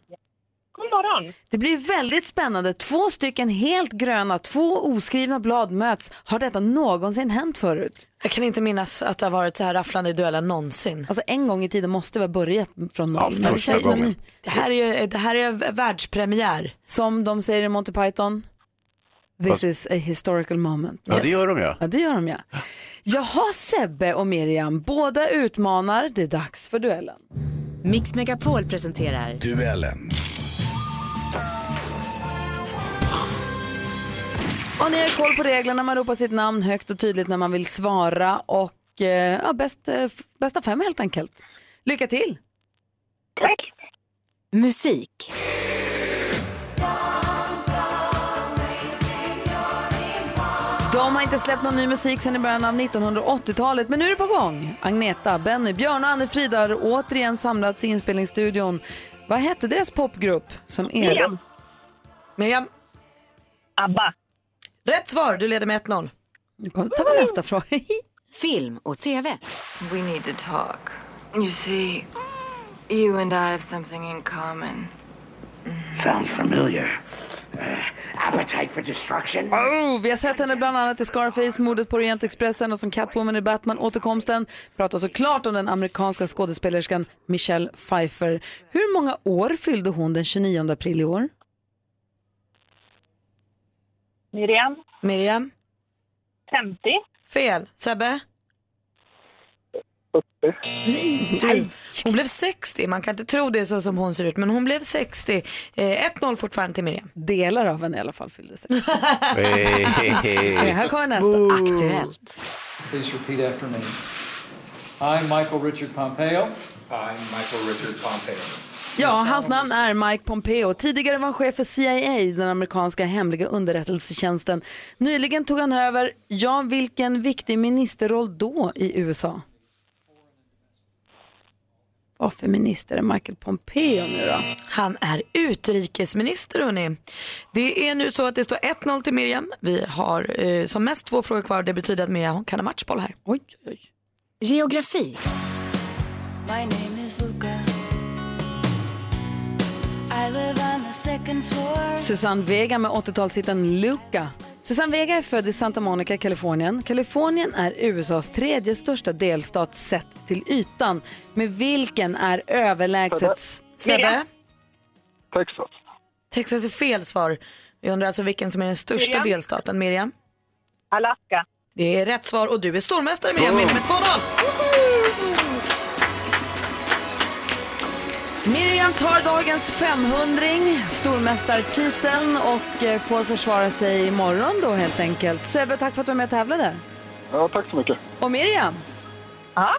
God morgon. Det blir väldigt spännande. Två stycken helt gröna, två oskrivna blad möts. Har detta någonsin hänt förut? Jag kan inte minnas att det har varit så här rafflande i duellen någonsin. Alltså en gång i tiden måste vi ha börjat från noll. Ja, första gången. Det här är, det här är världspremiär. Som de säger i Monty Python. This is a historical moment. Ja, det gör de ja. Ja, det gör de ja. Jaha, Sebbe och Miriam, båda utmanar. Det är dags för duellen. Mix Megapol presenterar Duellen. Och ni har koll på reglerna, man ropar sitt namn högt och tydligt när man vill svara och eh, ja, bäst, eh, bästa fem helt enkelt. Lycka till! Tack! musik. Har inte släppt någon ny musik sedan i början av 1980-talet, men nu är det på gång. Agneta, Benny, Björn och Anne-Frida har återigen samlats i inspelningsstudion. Vad hette deras popgrupp? Som er? Miriam. Miriam. ABBA. Rätt svar, du leder med 1-0. Nu tar vi nästa fråga. Film och TV. We need to talk. You see, you and I have something in common. Sounds familiar. Appetite for destruction. Oh, vi har sett henne bland annat i Scarface, mordet på Orientexpressen och som Catwoman i Batman, återkomsten. Pratar såklart om den amerikanska skådespelerskan Michelle Pfeiffer. Hur många år fyllde hon den 29 april i år? Miriam. Miriam. 50. Fel. Sebbe? Nej, du. Hon blev 60. Man kan inte tro det så som hon ser ut, men hon blev 60. Eh, 1-0 fortfarande till Miriam. Delar av henne i alla fall fyllde 60. Hey, hey, hey. Okej, här kommer nästa. Aktuellt. Please repeat after me. I, Michael Richard Pompeo, I, Michael Richard Pompeo, Ja, hans namn är Mike Pompeo. Tidigare var han chef för CIA, den amerikanska hemliga underrättelsetjänsten. Nyligen tog han över, ja, vilken viktig ministerroll då i USA? Vad för minister är Michael Pompeo nu då? Han är utrikesminister hörni. Det är nu så att det står 1-0 till Miriam. Vi har eh, som mest två frågor kvar. Det betyder att Miriam kan ha matchboll här. Oj, oj. Geografi. My name is Luca. I live Susanne Vega med 80-talshitten Luca. Susanne Vega är född i Santa Monica, Kalifornien. Kalifornien är USAs tredje största delstat sett till ytan. Med vilken är överlägset... Sebbe? Texas. Texas är fel svar. Vi undrar alltså vilken som är den största Miriam? delstaten. Miriam? Alaska. Det är rätt svar och du är stormästare Miriam. Vinner med 2-0. Miriam tar dagens 500 stormästartiteln och eh, får försvara sig imorgon då helt enkelt. Sebbe, tack för att du var med och tävlade. Ja, tack så mycket. Och Miriam,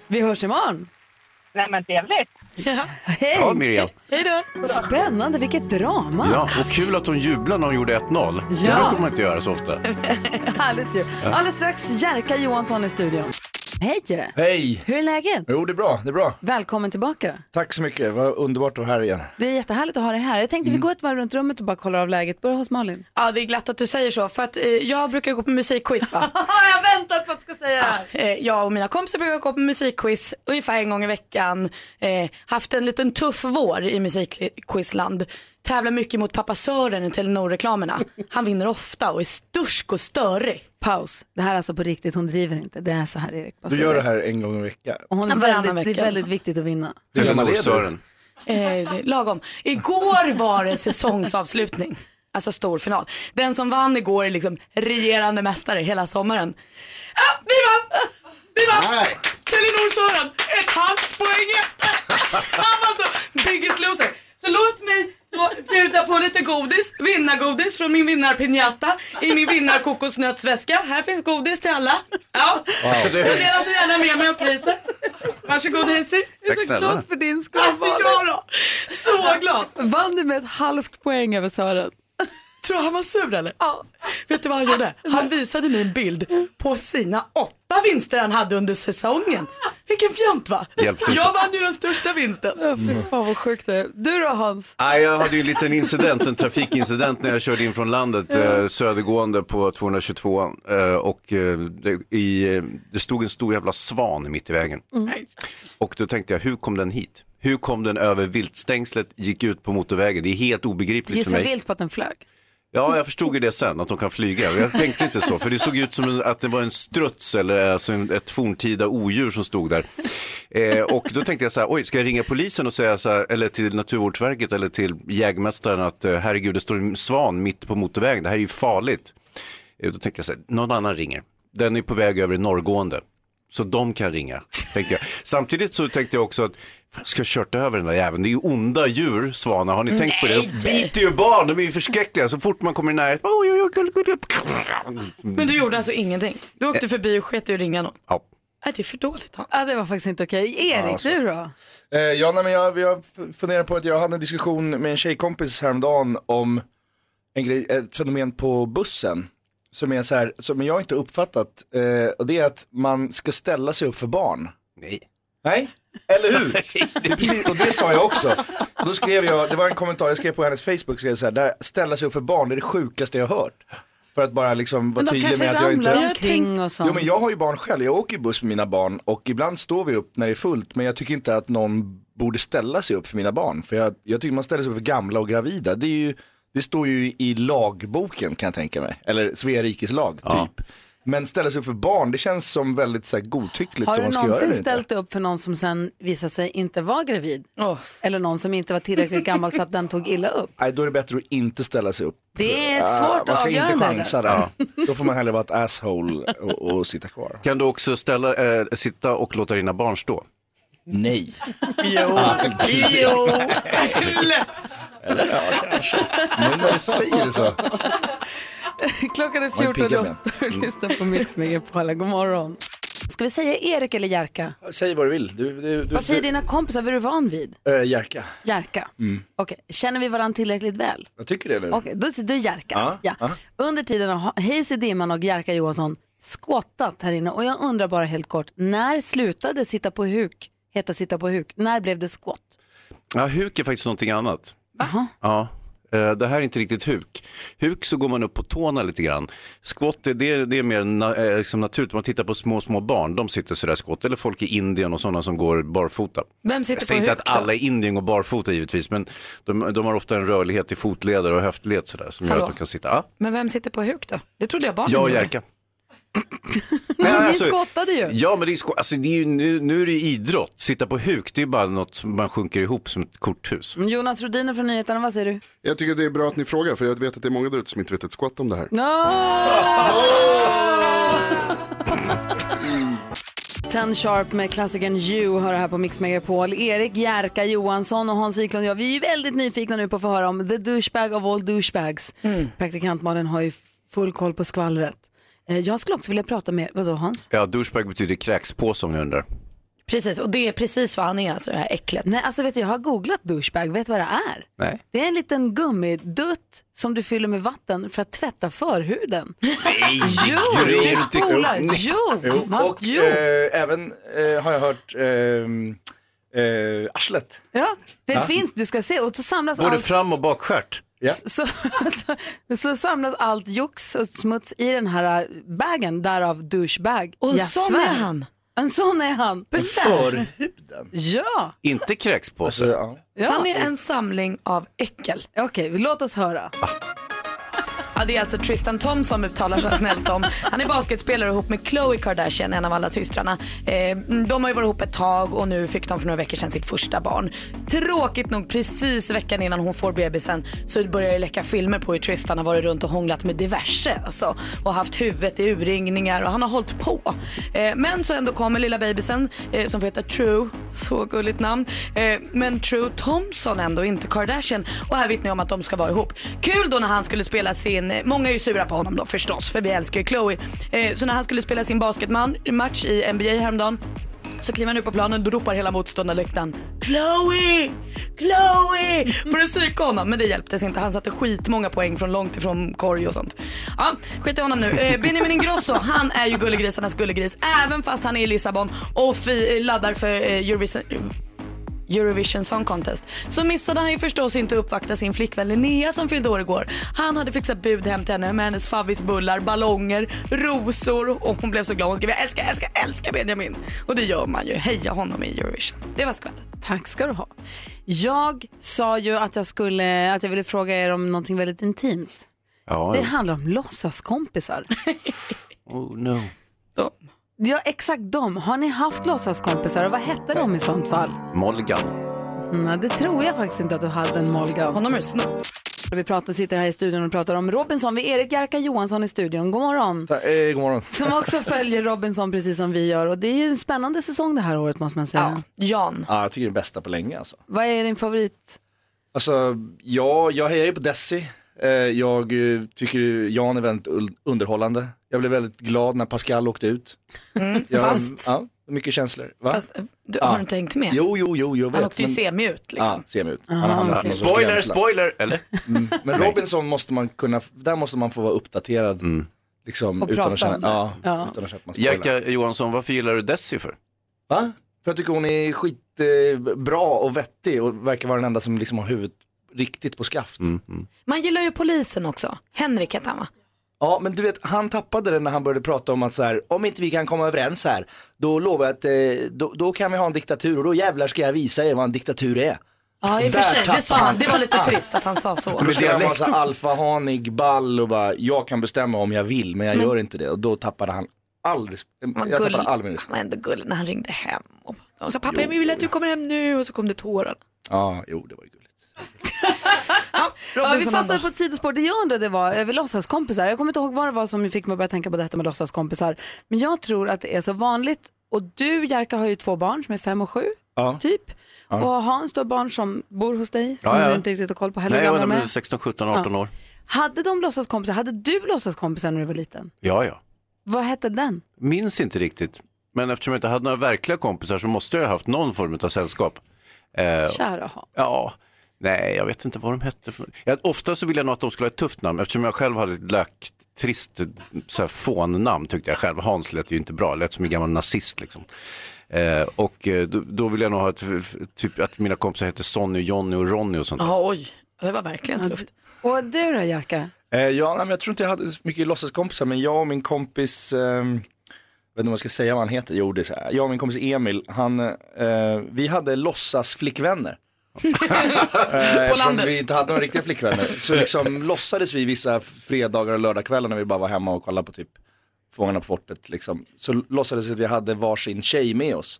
vi hörs imorgon. Nej men trevligt. Hej! Ja, Miriam. Hej då. Spännande, vilket drama. Ja, och kul att hon jublade när hon gjorde 1-0. Det Ja. brukar man inte göra så ofta. Härligt ju. Ja. Alldeles strax Jerka Johansson i studion. Hej! Hej! Hur är läget? Jo, det är bra. Det är bra. Välkommen tillbaka. Tack så mycket. Vad underbart att vara här igen. Det är jättehärligt att ha dig här. Jag tänkte vi går ett varv runt rummet och bara kollar av läget. Börja hos Malin. Ja, det är glatt att du säger så. För att eh, jag brukar gå på musikquiz va? jag har väntat på att du ska säga det. Eh, jag och mina kompisar brukar gå på musikquiz ungefär en gång i veckan. Eh, haft en liten tuff vår i musikquizland. Tävlar mycket mot pappa Sören i Telenor-reklamerna. Han vinner ofta och är stursk och störig. Paus. Det här är alltså på riktigt, hon driver inte. Det är så här Erik. Bara Du så gör det här en gång i veckan. Och hon är Varannan väldigt, det vecka är väldigt alltså. viktigt att vinna. Hur gammal är du? Sören. Eh, det lagom. Igår var det säsongsavslutning. Alltså stor final. Den som vann igår är liksom regerande mästare hela sommaren. Ja, vi vann! Vi vann! Telenor Sören, ett halvt poäng efter. Han var så biggest loser. Så låt mig bjuda på lite godis, vinnargodis från min vinnarpinjata i min vinnarkokosnötsväska. Här finns godis till alla. Ja, Wow. jag delar så gärna med mig av priset. Varsågod Hayesy. Jag är Tack så snälla. glad för din skull. Alltså, jag då. Så glad. Vann du med ett halvt poäng över Sören? Tror du han var sur eller? Ja. Vet du vad han gjorde? Han visade mig en bild på sina åtta vinster han hade under säsongen. Vilken fjant va? Jag vann ju den största vinsten. Ja, fy fan vad sjukt det är. Du då Hans? Nej, jag hade ju en liten incident, en trafikincident när jag körde in från landet eh, södergående på 222 eh, och eh, det, i, eh, det stod en stor jävla svan mitt i vägen. Mm. Och då tänkte jag, hur kom den hit? Hur kom den över viltstängslet, gick ut på motorvägen? Det är helt obegripligt för Gissa mig. vilt på att den flög. Ja, jag förstod ju det sen, att de kan flyga. Jag tänkte inte så, för det såg ut som att det var en struts eller alltså ett forntida odjur som stod där. Eh, och då tänkte jag så här, oj, ska jag ringa polisen och säga så här, eller till Naturvårdsverket eller till jägmästaren att eh, herregud, det står en svan mitt på motorvägen, det här är ju farligt. Eh, då tänkte jag så här, någon annan ringer. Den är på väg över i norrgående. Så de kan ringa, tänkte jag. Samtidigt så tänkte jag också att, ska kört över den där jäveln? Det är ju onda djur, svanar. Har ni tänkt på det? De biter ju barn, de är ju förskräckliga. Så fort man kommer i närheten. Men du gjorde alltså ingenting? Du åkte förbi och sket i att ringa någon? Ja. Nej, det är för dåligt. Ja, det var faktiskt inte okej. Erik, Ja, så. du då? Eh, ja, nej, men jag, jag funderar på att jag hade en diskussion med en tjejkompis häromdagen om en grej, ett fenomen på bussen. Som är så här, som jag inte uppfattat. Eh, och det är att man ska ställa sig upp för barn. Nej. Nej, eller hur? Det precis, och det sa jag också. Och då skrev jag, det var en kommentar jag skrev på hennes Facebook, skrev så här, där, ställa sig upp för barn, det är det sjukaste jag har hört. För att bara liksom vara Men de tydlig kanske med att jag inte... ramlar omkring och sånt. Jo men jag har ju barn själv, jag åker ju buss med mina barn och ibland står vi upp när det är fullt men jag tycker inte att någon borde ställa sig upp för mina barn. För jag, jag tycker man ställer sig upp för gamla och gravida. Det, är ju, det står ju i lagboken kan jag tänka mig, eller Svea rikes lag typ. Men ställa sig upp för barn, det känns som väldigt så här, godtyckligt Har om du någonsin ställt upp för någon som sen visade sig inte vara gravid? Eller någon som inte var tillräckligt gammal så att den tog illa upp? Nej, då är det bättre att inte ställa sig upp. Det är ett Ah, svårt Man ska inte chansa där. Då får man hellre vara ett asshole och, och sitta kvar. Kan du också ställa, eh, sitta och låta dina barn stå? Nej. Jo, jo. Eller ja, kanske. Men när du säger det så. Klockan är Var det pigga 14.08 och lyssnar på Mix Megapol. God morgon. Ska vi säga Erik eller Jerka? Säg vad du vill. Du, du, du, Vad säger du, dina kompisar? Vad är du van vid? Äh, Jerka. Jerka. Mm. Okej, känner vi varandra tillräckligt väl? Jag tycker det nu. Okej, då sitter du Jerka. Ja, Ja. ja. Under tiden har Hayes Dimman och Jerka Johansson skottat här inne och jag undrar bara helt kort, när slutade sitta på huk heta sitta på huk? När blev det skott? Ja, huk är faktiskt någonting annat. Ja. Eh, Det här är inte riktigt huk. Huk så går man upp på tårna lite grann. Skott det, det, är mer na, eh, liksom naturligt. Man tittar på små, små barn, de sitter sådär skott. Eller folk i Indien och sådana som går barfota. Vem sitter Jag säger inte att då? alla i Indien går barfota givetvis, men de, de har ofta en rörlighet i fotleder och höftled sådär, som gör Hallå? att de kan sitta. Ja, Men vem sitter på huk då? Det trodde jag barnen jag och. Jerka. Men Nej, vi alltså- skottade ju. Ja, men det är, sko- alltså, det är ju, nu, nu är det idrott. Sitta på huk, det är bara något som man sjunker ihop som ett korthus. Jonas Rodiner från Nyheterna, vad säger du? Jag tycker det är bra att ni frågar för jag vet att det är många där ute som inte vet ett skott om det här. Ten Sharp med klassikern You hör här på Mix Megapol. Erik Jerka Johansson och Hans Wiklund och jag, vi är väldigt nyfikna nu på att få höra om the douchebag of all douchebags. Praktikant Malin har ju full koll på skvallret. Eh, Jag skulle också vilja prata med, vadå Hans? Ja, douchebag betyder kräkspåse om ni undrar. Precis, och det är precis vad han är, alltså det här äcklet. Nej, alltså vet du, jag har googlat douchebag, vet du vad det är? Nej. Det är en liten gummidutt som du fyller med vatten för att tvätta förhuden. Nej, Jo, grymt. du spolar. Jo, Jo, Jo, man- och jo. eh, även eh, har jag hört ehm, eh, arslet. Ja, det Ja. finns, du ska se. Och så samlas Både allt... fram och bakstjärt. Ja. Så, så, så samlas allt jox och smuts i den här bagen, därav douchebag. Och en Jag sån svär. är han. En sån är han. Förhuden. Ja. Inte kräkspåse. Alltså, ja. ja. Han är en samling av äckel. Okej, låt oss höra. Ja, det är alltså Tristan Thompson uttalar sig snällt om. Han är basketspelare ihop med Khloe Kardashian, en av alla systrarna. Eh, de har ju varit ihop ett tag och nu fick de för några veckor sedan sitt första barn. Tråkigt nog precis veckan innan hon får bebisen så börjar det läcka filmer på hur Tristan har varit runt och hånglat med diverse alltså, och haft huvudet i urringningar och han har hållit på. Eh, men så ändå kommer lilla bebisen eh, som får heta True, så gulligt namn. Eh, men True Thompson ändå, inte Kardashian. Och här vittnar jag om att de ska vara ihop. Kul då när han skulle spela sin, Eh, många är ju sura på honom då förstås för vi älskar ju Chloe. Eh, så när han skulle spela sin basketmatch i NBA häromdagen så kliver han upp på planen då ropar hela motståndarläktaren Chloe! Chloe! För att psyka honom. Men det hjälptes inte. Han satte skitmånga poäng från långt ifrån korg och sånt. Ja, skit i honom nu. Eh, Benjamin Ingrosso, han är ju gullegrisarnas gullegris. Även fast han är i Lissabon och fi- laddar för eh, Eurovision, Eurovision Song Contest så missade han ju förstås inte uppvakta sin flickvän Linnea som fyllde år igår. Han hade fixat bud hem till henne med hennes favvisbullar, ballonger, rosor och hon blev så glad. Hon skrev jag älskar, älskar, älskar Benjamin. Och det gör man ju. Heja honom i Eurovision. Det var skvallret. Tack ska du ha. Jag sa ju att jag, skulle, att jag ville fråga er om någonting väldigt intimt. Ja, Det handlar om låtsaskompisar. oh no. Ja, exakt dem. Har ni haft låtsaskompisar och vad hette de i sånt fall? Molgan. Nej, det tror jag faktiskt inte att du hade en Molgan. Honom är snott. Vi pratar, sitter här i studion och pratar om Robinson. Vi är Erik Jerka Johansson i studion. God morgon. Ta, eh, god morgon. Som också följer Robinson precis som vi gör. Och det är ju en spännande säsong det här året måste man säga. Jan. Ja, jag tycker det är den bästa på länge alltså. Vad är din favorit? Alltså, ja, jag hejar ju på Desi. Eh, Jag eh, tycker Jan är väldigt underhållande. Jag blev väldigt glad när Pascal åkte ut. Mm, Jag, fast, Ja, mycket känslor. Va? fast eh, du, har du inte hängt med? Jo, jo, jo, jag vet. Han åkte ju men- semi ut liksom. Ja, semi ut. Han Ah, sorts Spoiler, spoiler, eller? Mm. Men Robinson måste man kunna, där måste man få vara uppdaterad. Liksom, Och utan prata att känna, om det. ja, Ja. utan att man. Jerka Johansson, varför gillar du Desi för? Va? För jag tycker hon är skitbra eh, bra och vettig och verkar vara den enda som liksom har huvudet riktigt på skaft. Mm, mm. Man gillar ju polisen också. Henrik hette han va? Ja, men du vet, han tappade det när han började prata om att så här, om inte vi kan komma överens här, då lovar jag att eh, då, då kan vi ha en diktatur och då jävlar ska jag visa er vad en diktatur är. Ja i och för sig, det sa han. han. Det var lite Ja. trist att han sa så. Då ska vara så alfahanig, ball och bara, jag kan bestämma om jag vill, men jag Men- gör inte det. Och då tappade han all, Han, jag gull, tappade all min han var ändå gullig när han ringde hem. Och de sa pappa jag vill att du kommer hem nu och så kom det tårar. Ja, jo det var ju gulligt. Ja, vi fastnade ändå. på ett sidospår. Det jag undrade var över låtsaskompisar. Jag kommer inte ihåg vad det var som fick mig att börja tänka på detta med låtsaskompisar. Men jag tror att det är så vanligt. Och du Jerka har ju två barn som är fem och sju, Ja. typ. Ja. Och Hans, du har barn som bor hos dig, som Ja, ja. du inte riktigt har koll på heller. Nej, jag är. 16, 17, 18 år. Hade de låtsaskompisar? Hade du låtsaskompisar när du var liten? Ja, ja. Vad hette den? Minns inte riktigt. Men eftersom jag inte hade några verkliga kompisar så måste jag ha haft någon form av sällskap. Eh, Kära Hans. Ja, nej jag vet inte vad de hette. För... Jag, ofta så ville jag nog att de skulle ha ett tufft namn eftersom jag själv hade ett lök, trist så här, fånnamn tyckte jag själv. Hans lät ju inte bra, lät som en gammal nazist liksom. Eh, och eh, då, då vill jag nog ha ett, typ att mina kompisar heter Sonny, Johnny och Ronny och sånt. Ja, oj. Det var verkligen tufft. Och du då Jerka? Eh, ja, nej, men jag tror inte jag hade så mycket låtsaskompisar, men jag och min kompis, eh, jag vet inte vad jag ska säga vad han heter, jo det är så här. Jag och min kompis Emil, han, eh, vi hade låtsasflickvänner. Eh, eftersom landet. vi inte hade några riktiga flickvänner. Så liksom låtsades vi vissa fredagar och lördagskvällar när vi bara var hemma och kollade på typ Fångarna på fortet. Liksom. Så låtsades vi att vi hade varsin tjej med oss.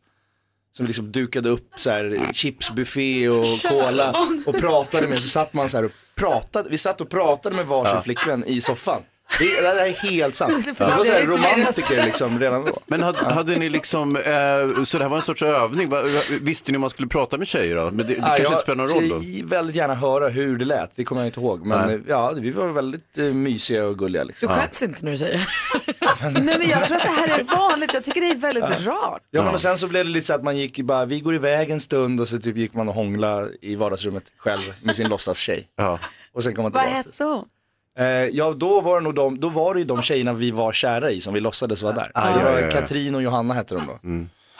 Som liksom dukade upp så här, chipsbuffé och cola och pratade med. Så satt man så här och pratade, vi satt och pratade med varsin Ja. flickvän i soffan. Det, det är helt sant. Det var så jag här romantiker liksom redan då. Men hade, hade ni liksom, eh, så det här var en sorts övning, Va- visste ni om man skulle prata med tjejer då? Men det, det Ja, kanske jag inte spelar någon roll då? vill väldigt gärna höra hur det lät, det kommer jag inte ihåg. Men Nej. eh, ja, vi var väldigt eh, mysiga och gulliga. Liksom. Du skäms inte när du säger det. Nej men jag tror att det här är vanligt, jag tycker det är väldigt rart. Ja men och sen så blev det lite så att man gick bara, vi går iväg en stund och så typ gick man och hångla i vardagsrummet själv med sin låtsastjej. Ja. Och sen kom man Vad tillbaka. hette hon? Eh, ja då var, det nog de, då var det ju de tjejerna vi var kära i som vi låtsades vara där. Ah, Så det ja, var ja, ja. Katrin och Johanna hette de då.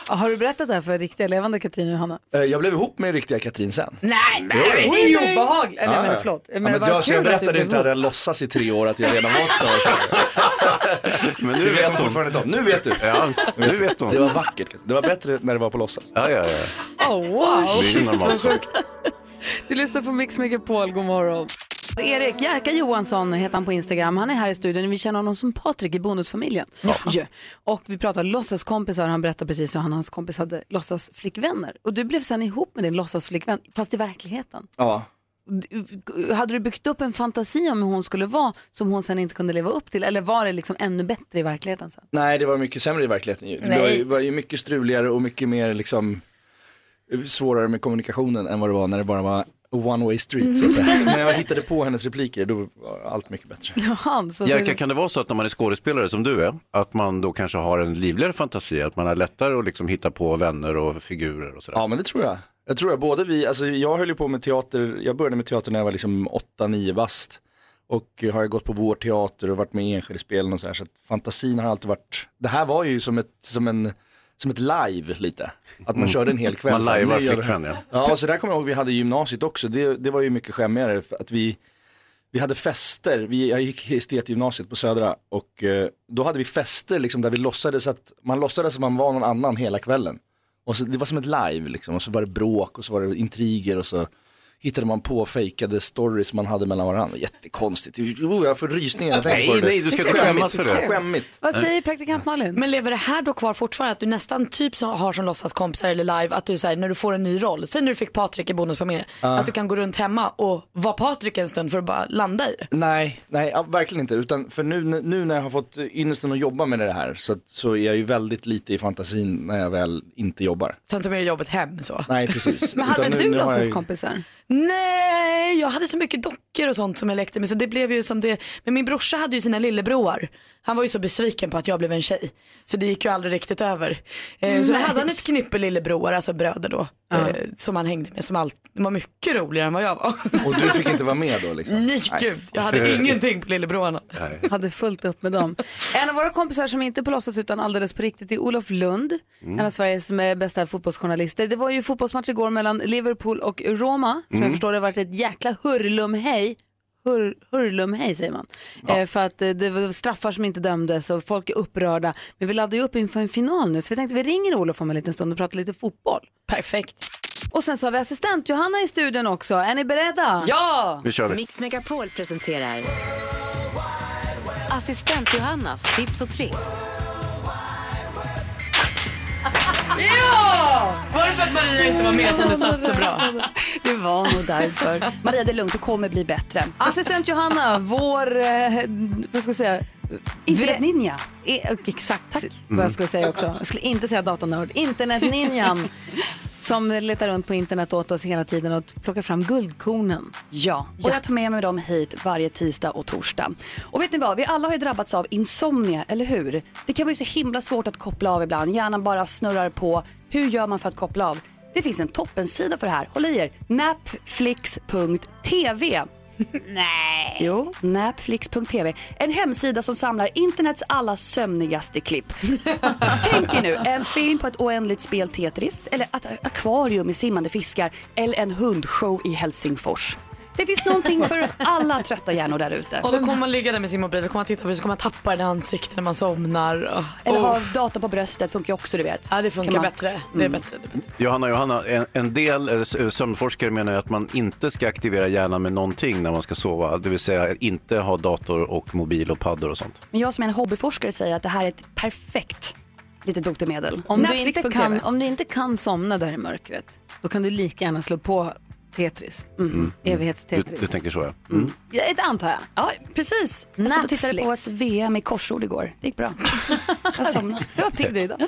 Ja, Har du berättat det här för riktiga levande Katrin och Johanna? Eh, jag blev ihop med riktiga Katrin sen. Nej, nej, det är ju obehagligt. Eller Ja, men ja. förlåt. Ja, Men, men vad jag, jag kul att du berättade inte att jag låtsas i tre år att jag redan var så. så. Men nu vet hon fortfarande inte om. Nu vet du. Ja, nu vet hon. Det var vackert. Det var bättre när det var på låtsas. Ja, ja, ja. Oh, wow. Det är normalt. Du lyssnar på Mix Megapol, god morgon. Erik Jerka Johansson heter han på Instagram. Han är här i studion. Vi känner honom som Patrik i Bonusfamiljen. Ja. Och vi pratar låtsaskompisar. Han berättar precis hur han och hans kompis hade låtsasflickvänner. Och du blev sen ihop med din låtsasflickvän, fast i verkligheten. Ja. Du- Hade du byggt upp en fantasi om hur hon skulle vara som hon sen inte kunde leva upp till? Eller var det liksom ännu bättre i verkligheten sen? Nej, det var mycket sämre i verkligheten. ju. Det var ju, var ju mycket struligare och mycket mer liksom svårare med kommunikationen än vad det var när det bara var one way street. Så att säga. när jag hittade på hennes repliker då var allt mycket bättre. Hans, Jerka, kan det vara så att när man är skådespelare som du är, att man då kanske har en livligare fantasi, att man har lättare att liksom hitta på vänner och figurer och sådär? Ja men det tror jag. Jag tror jag, både vi, alltså jag höll ju på med teater, jag började med teater när jag var liksom 8-9 bast. Och har jag gått på vår teater och varit med i Enskede-spelen och så här. Så att fantasin har alltid varit, det här var ju som ett, som en, som ett live lite. Att man Mm. körde en hel kväll. Man lajvar flickvän, ja. Ja, så där kommer jag ihåg vi hade i gymnasiet också. Det, det var ju mycket skämmigare att vi, vi hade fester. Vi, jag gick estetgymnasiet på Södra och eh, då hade vi fester liksom där vi låtsades att man låtsades att man var någon annan hela kvällen. Och så, det var som ett live liksom och så var det bråk och så var det intriger och så hittade man på fejkade stories man hade mellan varandra. Jättekonstigt. Jo, jag får rysningar. Nej, nej, du ska skämmas för det. Skämmigt. Vad säger praktikant Malin? Men lever det här då kvar fortfarande? Att du nästan typ så har som låtsaskompisar eller live att du säger när du får en ny roll, sen när du fick Patrik i Bonusfamiljen, Ja. att du kan gå runt hemma och vara Patrik en stund för att bara landa i det. Nej, nej verkligen inte. Utan för nu, nu när jag har fått ynnesten att jobba med det här så, så är jag ju väldigt lite i fantasin när jag väl inte jobbar. Så inte med jobbet hem så. Nej, precis. Men hade du låtsaskompisar? Nej, jag hade så mycket dockor och sånt som jag lekte med så det blev ju som det. Men min brorsa hade ju sina lillebror. Han var ju så besviken på att jag blev en tjej. Så det gick ju aldrig riktigt över. Eh, så då Nej. hade han ett knippe lillebror, alltså bröder då. Eh, som han hängde med som allt, det var mycket roligare än vad jag var. Och du fick inte vara med då liksom? Nej gud, jag hade ingenting på lillebrorna. hade fullt upp med dem. En av våra kompisar som inte är på låtsas utan alldeles på riktigt är Olof Lund. Mm. En av Sveriges med bästa fotbollsjournalister. Det var ju fotbollsmatch igår mellan Liverpool och Roma. Som Mm. jag förstår det har varit ett jäkla hurlumhej. Hur, hurlumhej säger man. Eh, för att eh, det var straffar som inte dömdes och folk är upprörda. Men vi laddar ju upp inför en final nu så vi tänkte vi ringer Olof om en liten stund och pratar lite fotboll. Perfekt. Och sen så har vi assistent Johanna i studion också. Är ni beredda? Ja! Nu kör vi. Mix Megapol presenterar Assistent Johannas tips och tricks. Ja! Var det för att Maria inte var med som det satt så bra? Det var nog därför. Maria, det är lugnt, det kommer bli bättre. Assistent Johanna, vår, eh, vad ska jag säga? Internetninja. E- exakt vad Mm. jag skulle säga också. Jag skulle inte säga datanörd. Internetninjan. som letar runt på internet åt oss hela tiden och plockar fram guldkornen. Ja, och jag tar med mig dem hit varje tisdag och torsdag. Och vet ni vad, vi alla har ju drabbats av insomnia, eller hur? Det kan vara så himla svårt att koppla av ibland, hjärnan bara snurrar på. Hur gör man för att koppla av? Det finns en toppensida för det här, håll i er, napflix.tv. Nej. Jo, napflix.tv. En hemsida som samlar internets alla sömnigaste klipp. Tänk er nu en film på ett oändligt spel Tetris, eller ett akvarium med simmande fiskar, eller en hundshow i Helsingfors. Det finns någonting för alla trötta hjärnor där ute. Och då kommer man ligga där med sin mobil, då kommer man titta på det så kommer man tappa det i ansiktet när man somnar. Oh. Eller ha datorn på bröstet funkar också du vet. Ja det funkar man- bättre. Det är bättre. Det är bättre. Johanna, Johanna, en, en del eh, s- sömnforskare menar ju att man inte ska aktivera hjärnan med någonting när man ska sova. Det vill säga inte ha dator och mobil och paddor och sånt. Men jag som är en hobbyforskare säger att det här är ett perfekt litet botemedel. Om du, inte Netflix.tv. kan, om du inte kan somna där i mörkret, då kan du lika gärna slå på Tetris. Mm. Du, Evighets-Tetris. du tänker så ja. Mm. Ja, Det antar jag. Ja, precis. Jag satt och tittade på ett VM i korsord igår. Det gick bra. Jag somnade. Så vad pigg du idag.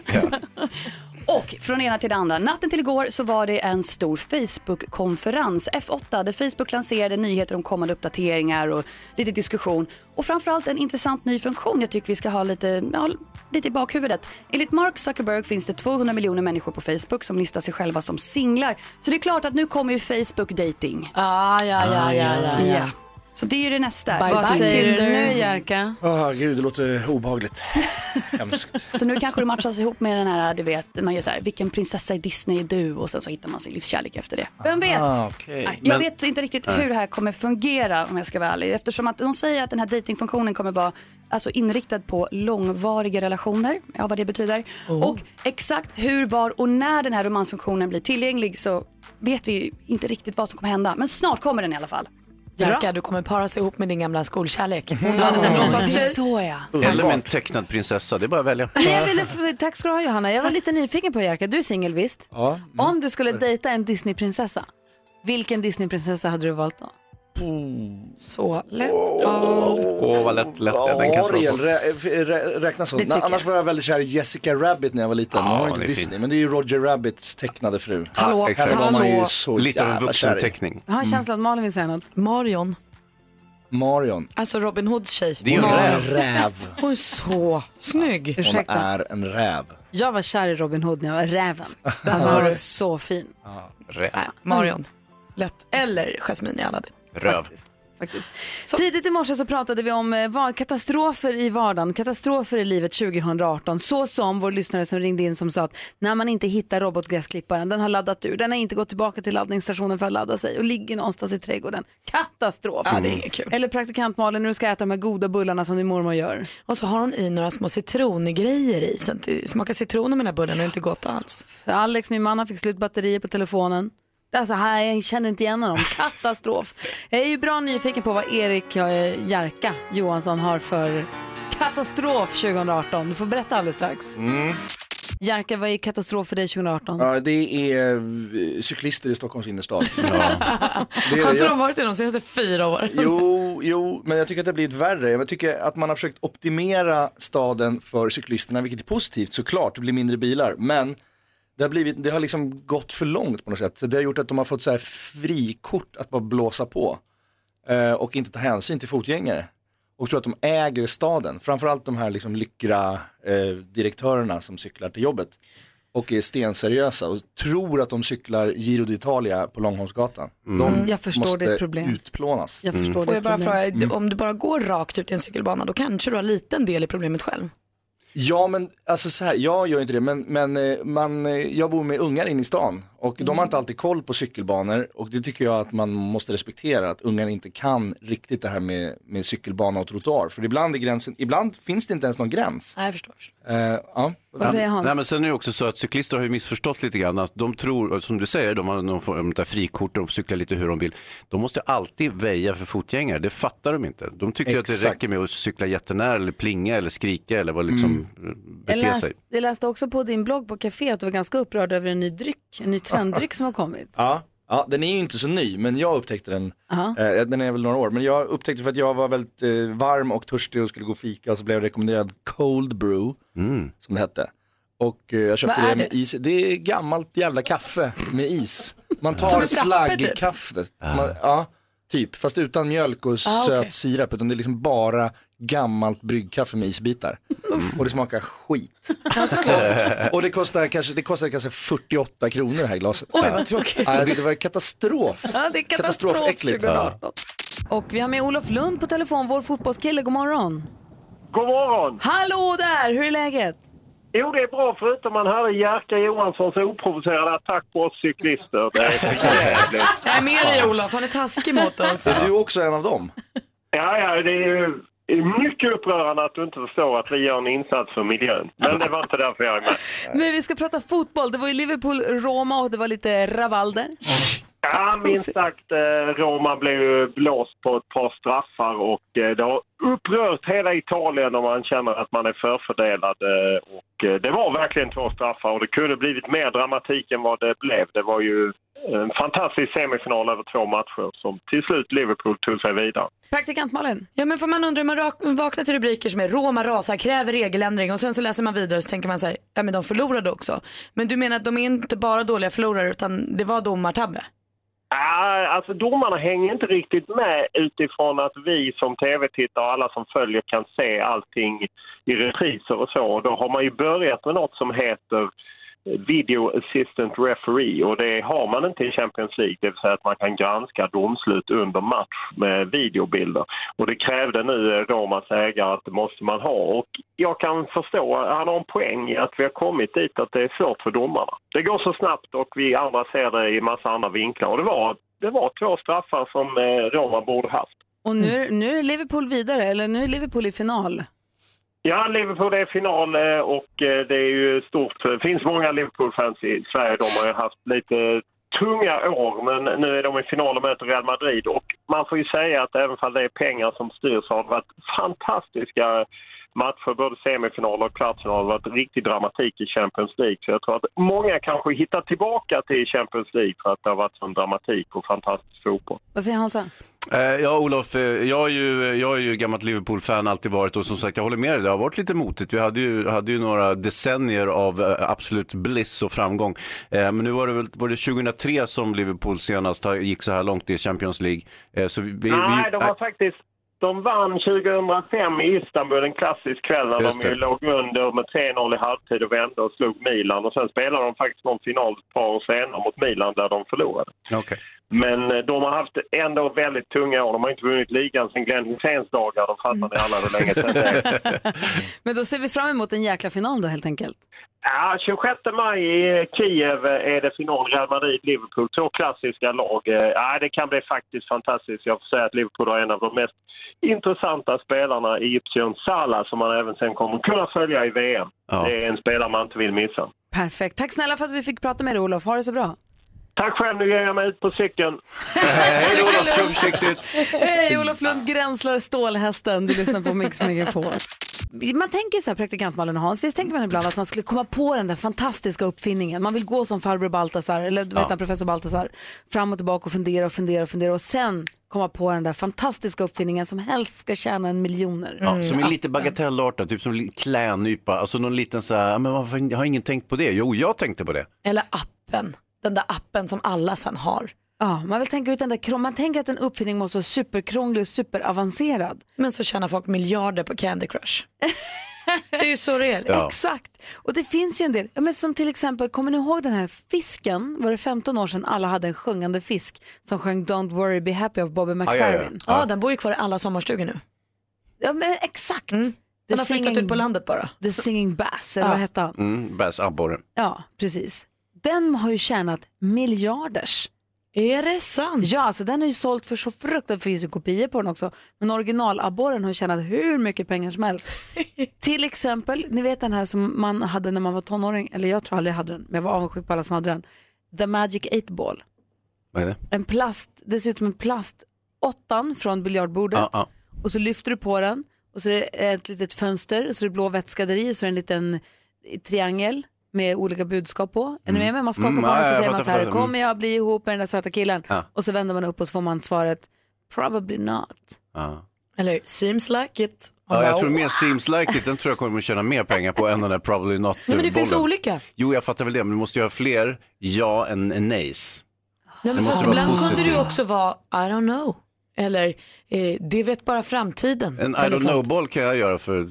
Och från ena till det andra. Natten till igår så var det en stor Facebook-konferens, F8, där Facebook lanserade nyheter om kommande uppdateringar och lite diskussion. Och framförallt en intressant ny funktion jag tycker vi ska ha lite, ja, lite i bakhuvudet. Enligt Mark Zuckerberg finns det 200 miljoner människor på Facebook som listar sig själva som singlar. Så det är klart att nu kommer ju Facebook dating. Ah, ja, ja, ja, ja, ja. Så det är ju det nästa. Bye, Vad bye, säger du Tinder. nu Jerka? Ah, gud, det låter obehagligt. Hemskt. Så nu kanske du matchas ihop med den här, du vet, man gör så här, vilken prinsessa i Disney är du? Och sen så hittar man sin livskärlek efter det. Vem vet? Ah. Nej, Jag Men- vet inte riktigt hur det här kommer fungera om jag ska vara ärlig. Eftersom att de säger att den här datingfunktionen kommer vara alltså, inriktad på långvariga relationer. Ja, vad det betyder. Oh. Och exakt hur, var och när den här romansfunktionen blir tillgänglig så vet vi inte riktigt vad som kommer hända. Men snart kommer den i alla fall. Jerka, du kommer para sig ihop med din gamla skolkärlek. Mm. du hade som låtsastjej. Så ja. Eller med en tecknad prinsessa, det är bara att välja. Men jag ville, tack ska du ha Johanna. Jag var lite nyfiken på Jerka. Du är singel visst? Ja. Om du skulle dejta en Disneyprinsessa, vilken Disneyprinsessa hade du valt då? Så lätt. Åh, vad lätt, lätt den kan slå Ariel rä, rä, räknas som. Annars var jag väldigt kär i Jessica Rabbit när jag var liten. Ja, Hon var inte Disney, fint. men det är ju Roger Rabbits tecknade fru. Hallå, exakt. Här var man ju hallå. så Lite av en vuxenteckning. Jag har en känsla att Malin vill säga något. Marion. Marion. Alltså Robin Hoods tjej. Det är ju en Hon- räv. Räv. Hon är så snygg. Hon Ursäkta. är en räv. Jag var kär i Robin Hood när jag var räven. Alltså han var så fin. Räv. Nej, Marion. Lätt. Eller Jasmine i Aladdin. Röv. Faktiskt. Tidigt i morse så pratade vi om eh, katastrofer i vardagen, katastrofer i livet 2018. Så som vår lyssnare som ringde in som sa att när man inte hittar robotgräsklipparen, den har laddat ur, den har inte gått tillbaka till laddningsstationen för att ladda sig och ligger någonstans i trädgården. Katastrof! Ja, det är kul. Eller praktikant Malin, du ska äta de här goda bullarna som din mormor gör. Och så har hon i några små citrongrejer i så att det smakar citron med den här bullen och inte gott alls. För Alex, min man, han fick slut batterier på telefonen. Alltså, jag känner inte igen honom. Katastrof. Jag är ju bra nyfiken på vad Erik eh, Jerka Johansson har för katastrof 2018. Du får berätta alldeles strax. Mm. Jerka, vad är katastrof för dig 2018? Ja, det är eh, cyklister i Stockholms innerstad. Är Har det. inte de varit det de senaste fyra åren? Jo, jo, men jag tycker att det har blivit värre. Jag tycker att man har försökt optimera staden för cyklisterna, vilket är positivt såklart, det blir mindre bilar. Men det har, blivit, det har liksom gått för långt på något sätt. Det har gjort att de har fått så här frikort att bara blåsa på eh, och inte ta hänsyn till fotgängare. Och tror att de äger staden, framförallt de här liksom lyckra eh, direktörerna som cyklar till jobbet och är stenseriösa och tror att de cyklar Giro d'Italia på Långholmsgatan. De Mm, jag förstår måste ditt problem. utplånas. Jag förstår Får det jag bara problem. fråga, Mm. om du bara går rakt ut i en cykelbana då kanske du har liten del i problemet själv? Ja men alltså så här, jag gör inte det men, men eh, man, eh, jag bor med ungar inne i stan och de har inte alltid koll på cykelbanor och det tycker jag att man måste respektera att ungar inte kan riktigt det här med, med cykelbana och trottoar för ibland är gränsen, ibland finns det inte ens någon gräns. Nej jag förstår. Eh, ja. Nej, men sen är det också så att cyklister har ju missförstått lite grann att de tror, som du säger, de har får de där frikort, de får cykla lite hur de vill. De måste alltid väja för fotgängare, det fattar de inte. De tycker att det Exakt. räcker med att cykla jättenära eller plinga eller skrika eller vad liksom Jag, bete sig. jag läste också på din blogg på Café att du var ganska upprörd över en ny dryck, en ny trenddryck som har kommit. Ja, ja, den är ju inte så ny men jag upptäckte den, eh, den är väl några år, men jag upptäckte för att jag var väldigt eh, varm och törstig och skulle gå och fika så blev jag rekommenderad cold brew, som det hette. Och eh, jag köpte Vad är det med det? is. Det är gammalt jävla kaffe med is. Man tar typ? slaggkaffet. Man, ja, typ. Fast utan mjölk och söt okej. sirap. Utan det är liksom bara gammalt bryggkaffe med isbitar. Och det smakar skit. och det kostar kanske, det kostar kanske 48 kronor det här glaset. Oj, vad tråkigt. Ja, det var katastrof. Ja, det är katastrof Katastrofäckligt. 2018. Och vi har med Olof Lund på telefon, vår fotbollskille. God morgon. God morgon! Hallå där, hur är läget? Jo, det är bra förutom man hörde Jerka Johanssons oprovocerade attack på oss cyklister. Det är för jävligt. Jag är med dig Olof, han är taskig mot oss. Är du också en av dem? Ja, ja, det är ju det är mycket upprörande att du inte förstår att vi gör en insats för miljön. Men det var inte därför jag är med. Men vi ska prata fotboll. Det var ju Liverpool-Roma och det var lite rabalder. Ja, minst sagt. eh, Roma blev ju blåst på ett par straffar och eh, det har upprört hela Italien och man känner att man är förfördelad. eh, Och det var verkligen två straffar och det kunde blivit mer dramatik än vad det blev. Det var ju en fantastisk semifinal över två matcher som till slut Liverpool tog sig vidare. Praktikant Malin. Ja men får man undra, man vaknar till rubriker som är Roma rasar, kräver regeländring och sen så läser man vidare och så tänker man så här, ja men de förlorade också. Men du menar att de är inte bara dåliga förlorare utan det var domartabbe? Ja, alltså domarna hänger inte riktigt med utifrån att vi som tv-tittare och alla som följer kan se allting i repriser och så. Då har man ju börjat med något som heter Video Assistant Referee och det har man inte i Champions League, det vill säga att man kan granska domslut under match med videobilder. Och det krävde nu eh, Romas ägare att det måste man ha och jag kan förstå, han har en poäng i att vi har kommit dit att det är svårt för domarna. Det går så snabbt och vi andra ser det i massa andra vinklar och det var, det var två straffar som eh, Roma borde haft. Och nu, nu är Liverpool vidare, eller nu är Liverpool i final. Ja, Liverpool är final eh, och eh, det är ju stort. Det finns många Liverpool-fans i Sverige. De har ju haft lite tunga år, men nu är de i final och möter Real Madrid. Och man får ju säga att även om det är pengar som styr så har det varit fantastiska matcher, både semifinal och kvartsfinal. Det har varit riktig dramatik i Champions League. Så jag tror att många kanske hittar tillbaka till Champions League för att det har varit sån dramatik och fantastisk fotboll. Vad säger Hansa? Eh, Ja, Olof, eh, jag är ju, jag är ju gammalt Liverpool-fan, alltid varit och som sagt, jag håller med dig, det har varit lite motigt. Vi hade ju, hade ju några decennier av eh, absolut bliss och framgång. Eh, Men nu var det väl var det 2003 som Liverpool senast gick så här långt i Champions League. Eh, Så vi, vi, Nej, vi, de har faktiskt... De vann 2005 i Istanbul, en klassisk kväll när Just de ju låg under med 3-0 i halvtid och vände och slog Milan. Och sen spelade de faktiskt någon final ett par år senare mot Milan där de förlorade. Okej. Men eh, de har haft ändå väldigt tunga år. De har inte vunnit ligan sedan Glenn Hyséns dagar. De fattar ni alla hur länge sedan det är. Men då ser vi fram emot en jäkla final då helt enkelt. Ja, 26 maj i Kiev är det final. Real Madrid-Liverpool. Två klassiska lag. Eh, Ja, det kan bli faktiskt fantastiskt. Jag får säga att Liverpool har en av de mest intressanta spelarna i Egyptian Salah som man även sen kommer kunna följa i VM. Ja. Det är en spelare man inte vill missa. Perfekt. Tack snälla för att vi fick prata med dig Olof. Ha det så bra. Tack själv, nu ger jag mig ut på cykeln. Hej Olof, kör försiktigt. Hej Olof Lund, gränslar stålhästen. Du lyssnar på Mix Megapol. Man tänker så här, praktikant Malin och Hans, visst tänker man ibland att man skulle komma på den där fantastiska uppfinningen. Man vill gå som farbror Baltasar, eller vad heter han, professor Baltasar, fram och tillbaka och fundera och fundera och fundera och sen komma på den där fantastiska uppfinningen som helst ska tjäna en miljoner. Ja, som är lite bagatellartad, typ som en klädnypa. Alltså någon liten så här, "Ja, men varför jag har ingen tänkt på det? Jo, jag tänkte på det. Eller appen, den där appen som alla sen har. Ja, man vill tänka ut den där, man tänker att en uppfinning måste vara superkrånglig och superavancerad. Men så tjänar folk miljarder på Candy Crush. det är ju så det är. Ja. Exakt. Och det finns ju en del, ja, men som till exempel, kommer ni ihåg den här fisken? Var det 15 år sedan alla hade en sjungande fisk som sjöng Don't worry be happy av Bobby ja, ja. McFerrin? Ja, den bor ju kvar i alla sommarstugor nu. Ja, men exakt. The Den har flyttat ut på landet bara. The Singing Bass, eller Ja. vad hette han? Mm, Bass abborren. Ja, precis. Den har ju tjänat miljarders. Är det sant? Ja, alltså den har ju sålt för så fruktansvärt, det finns ju kopior på den också, men originalabborren har ju tjänat hur mycket pengar som helst. Till exempel, ni vet den här som man hade när man var tonåring, eller jag tror aldrig jag hade den, men jag var avundsjuk på alla som hade den. The Magic 8 Ball. Vad är det? En plast, dessutom en plast, åttan från biljardbordet Ja, ja. och så lyfter du på den och så är det ett litet fönster och så är det blå vätska där i så är det en liten triangel med olika budskap på. Är ni med mig? Man skakar Mm, på den ja, så säger man så här, fattar. Mm. kommer jag bli ihop med den där söta killen? Ja. Och så vänder man upp och så får man svaret, probably not. Ja. Eller seems like it. Ja, bara, jag tror mer Seems Like It, den tror jag kommer att tjäna mer pengar på än den där Probably Not Nej, men det finns olika. Jo, jag fattar väl det, men du måste ju ha fler ja än nejs. Nej, men fast ibland kunde det ju också vara I don't know. Eller eh, det vet bara framtiden. En I don't know-boll kan jag göra för,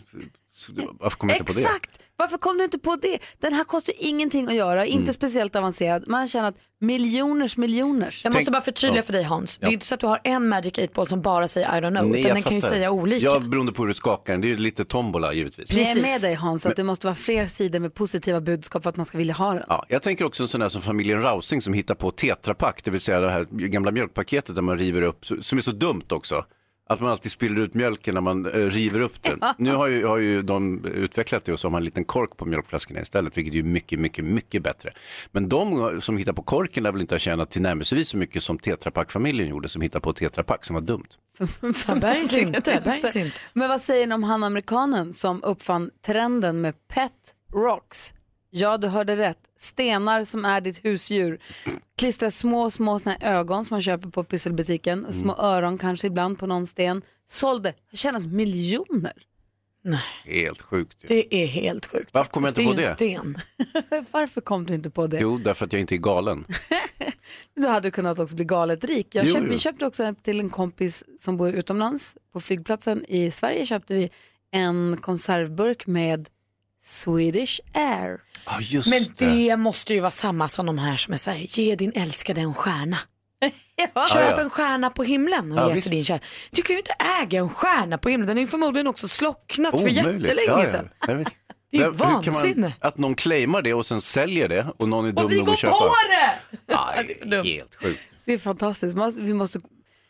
varför kommer jag inte på det? Exakt! Varför kom du inte på det? Den här kostar ingenting att göra, inte Mm. speciellt avancerad. Man känner att miljoners miljoners. Jag måste bara förtydliga för dig Hans. Det är Ja. inte så att du har en Magic 8-ball som bara säger I don't know. Nej, utan jag den kan ju fattar. säga olika. Ja, beroende på hur du skakar den. Det är ju lite tombola givetvis. Jag är med dig Hans, att det måste vara fler sidor med positiva budskap för att man ska vilja ha den. Ja, jag tänker också en sån där som familjen Rausing som hittar på tetrapack, det vill säga det här gamla mjölkpaketet där man river upp, som är så dumt också. Att man alltid spiller ut mjölken när man eh, river upp den. Nu har ju, har ju de utvecklat det och så har man en liten kork på mjölkflaskorna istället, vilket är mycket, mycket, mycket bättre. Men de som hittar på korken lär väl inte ha tjänat tillnärmelsevis så mycket som tetrapack-familjen gjorde som hittade på tetrapack som var dumt. bergs inte, bergs inte. Men vad säger ni om han amerikanen som uppfann trenden med pet rocks? Ja, du hörde rätt. Stenar som är ditt husdjur. Klistra små, små såna här ögon som man köper på pysselbutiken. och Små öron kanske ibland på någon sten. Sålde. Har tjänat miljoner. Helt sjukt. ju. Det är helt sjukt. Varför kom jag inte på det? Det är ju en sten. Varför kom du inte på det? Jo, därför att jag inte är galen. Du hade kunnat också bli galet rik. Jag Jo, köpte, jo. Vi köpte också en till en kompis som bor utomlands. På flygplatsen i Sverige köpte vi en konservburk med Swedish Air. Just Men det måste ju vara samma som de här som är så här, ge din älskade en stjärna. Köp Ja, ja. en stjärna på himlen och Ja, ge visst. till din kär. Du kan ju inte äga en stjärna på himlen, den är ju förmodligen också slocknat för jättelänge Ja, ja. sedan. Ja. Det är vansinne. Att någon claimar det och sen säljer det och någon är dum Och vi nog går att köpa. på det! Nej, helt sjukt. Det är fantastiskt. Vi måste...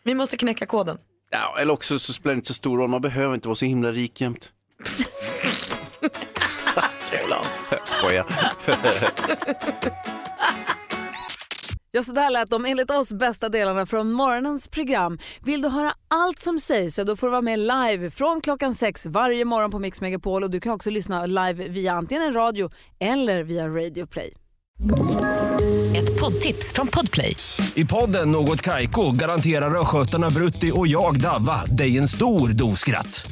Vi måste knäcka koden. Ja, eller också så spelar det inte så stor roll, man behöver inte vara så himla rik jämt. Skoja. Ja, så där lät de enligt oss bästa delarna från morgonens program. Vill du höra allt som sägs så då får du vara med live från klockan sex varje morgon på Mix Megapol och du kan också lyssna live via antingen en radio eller via Radio Play. Ett poddtips från Podplay. I podden Något Kaiko garanterar östgötarna Brutti och jag, Davva, dig en stor dos skratt.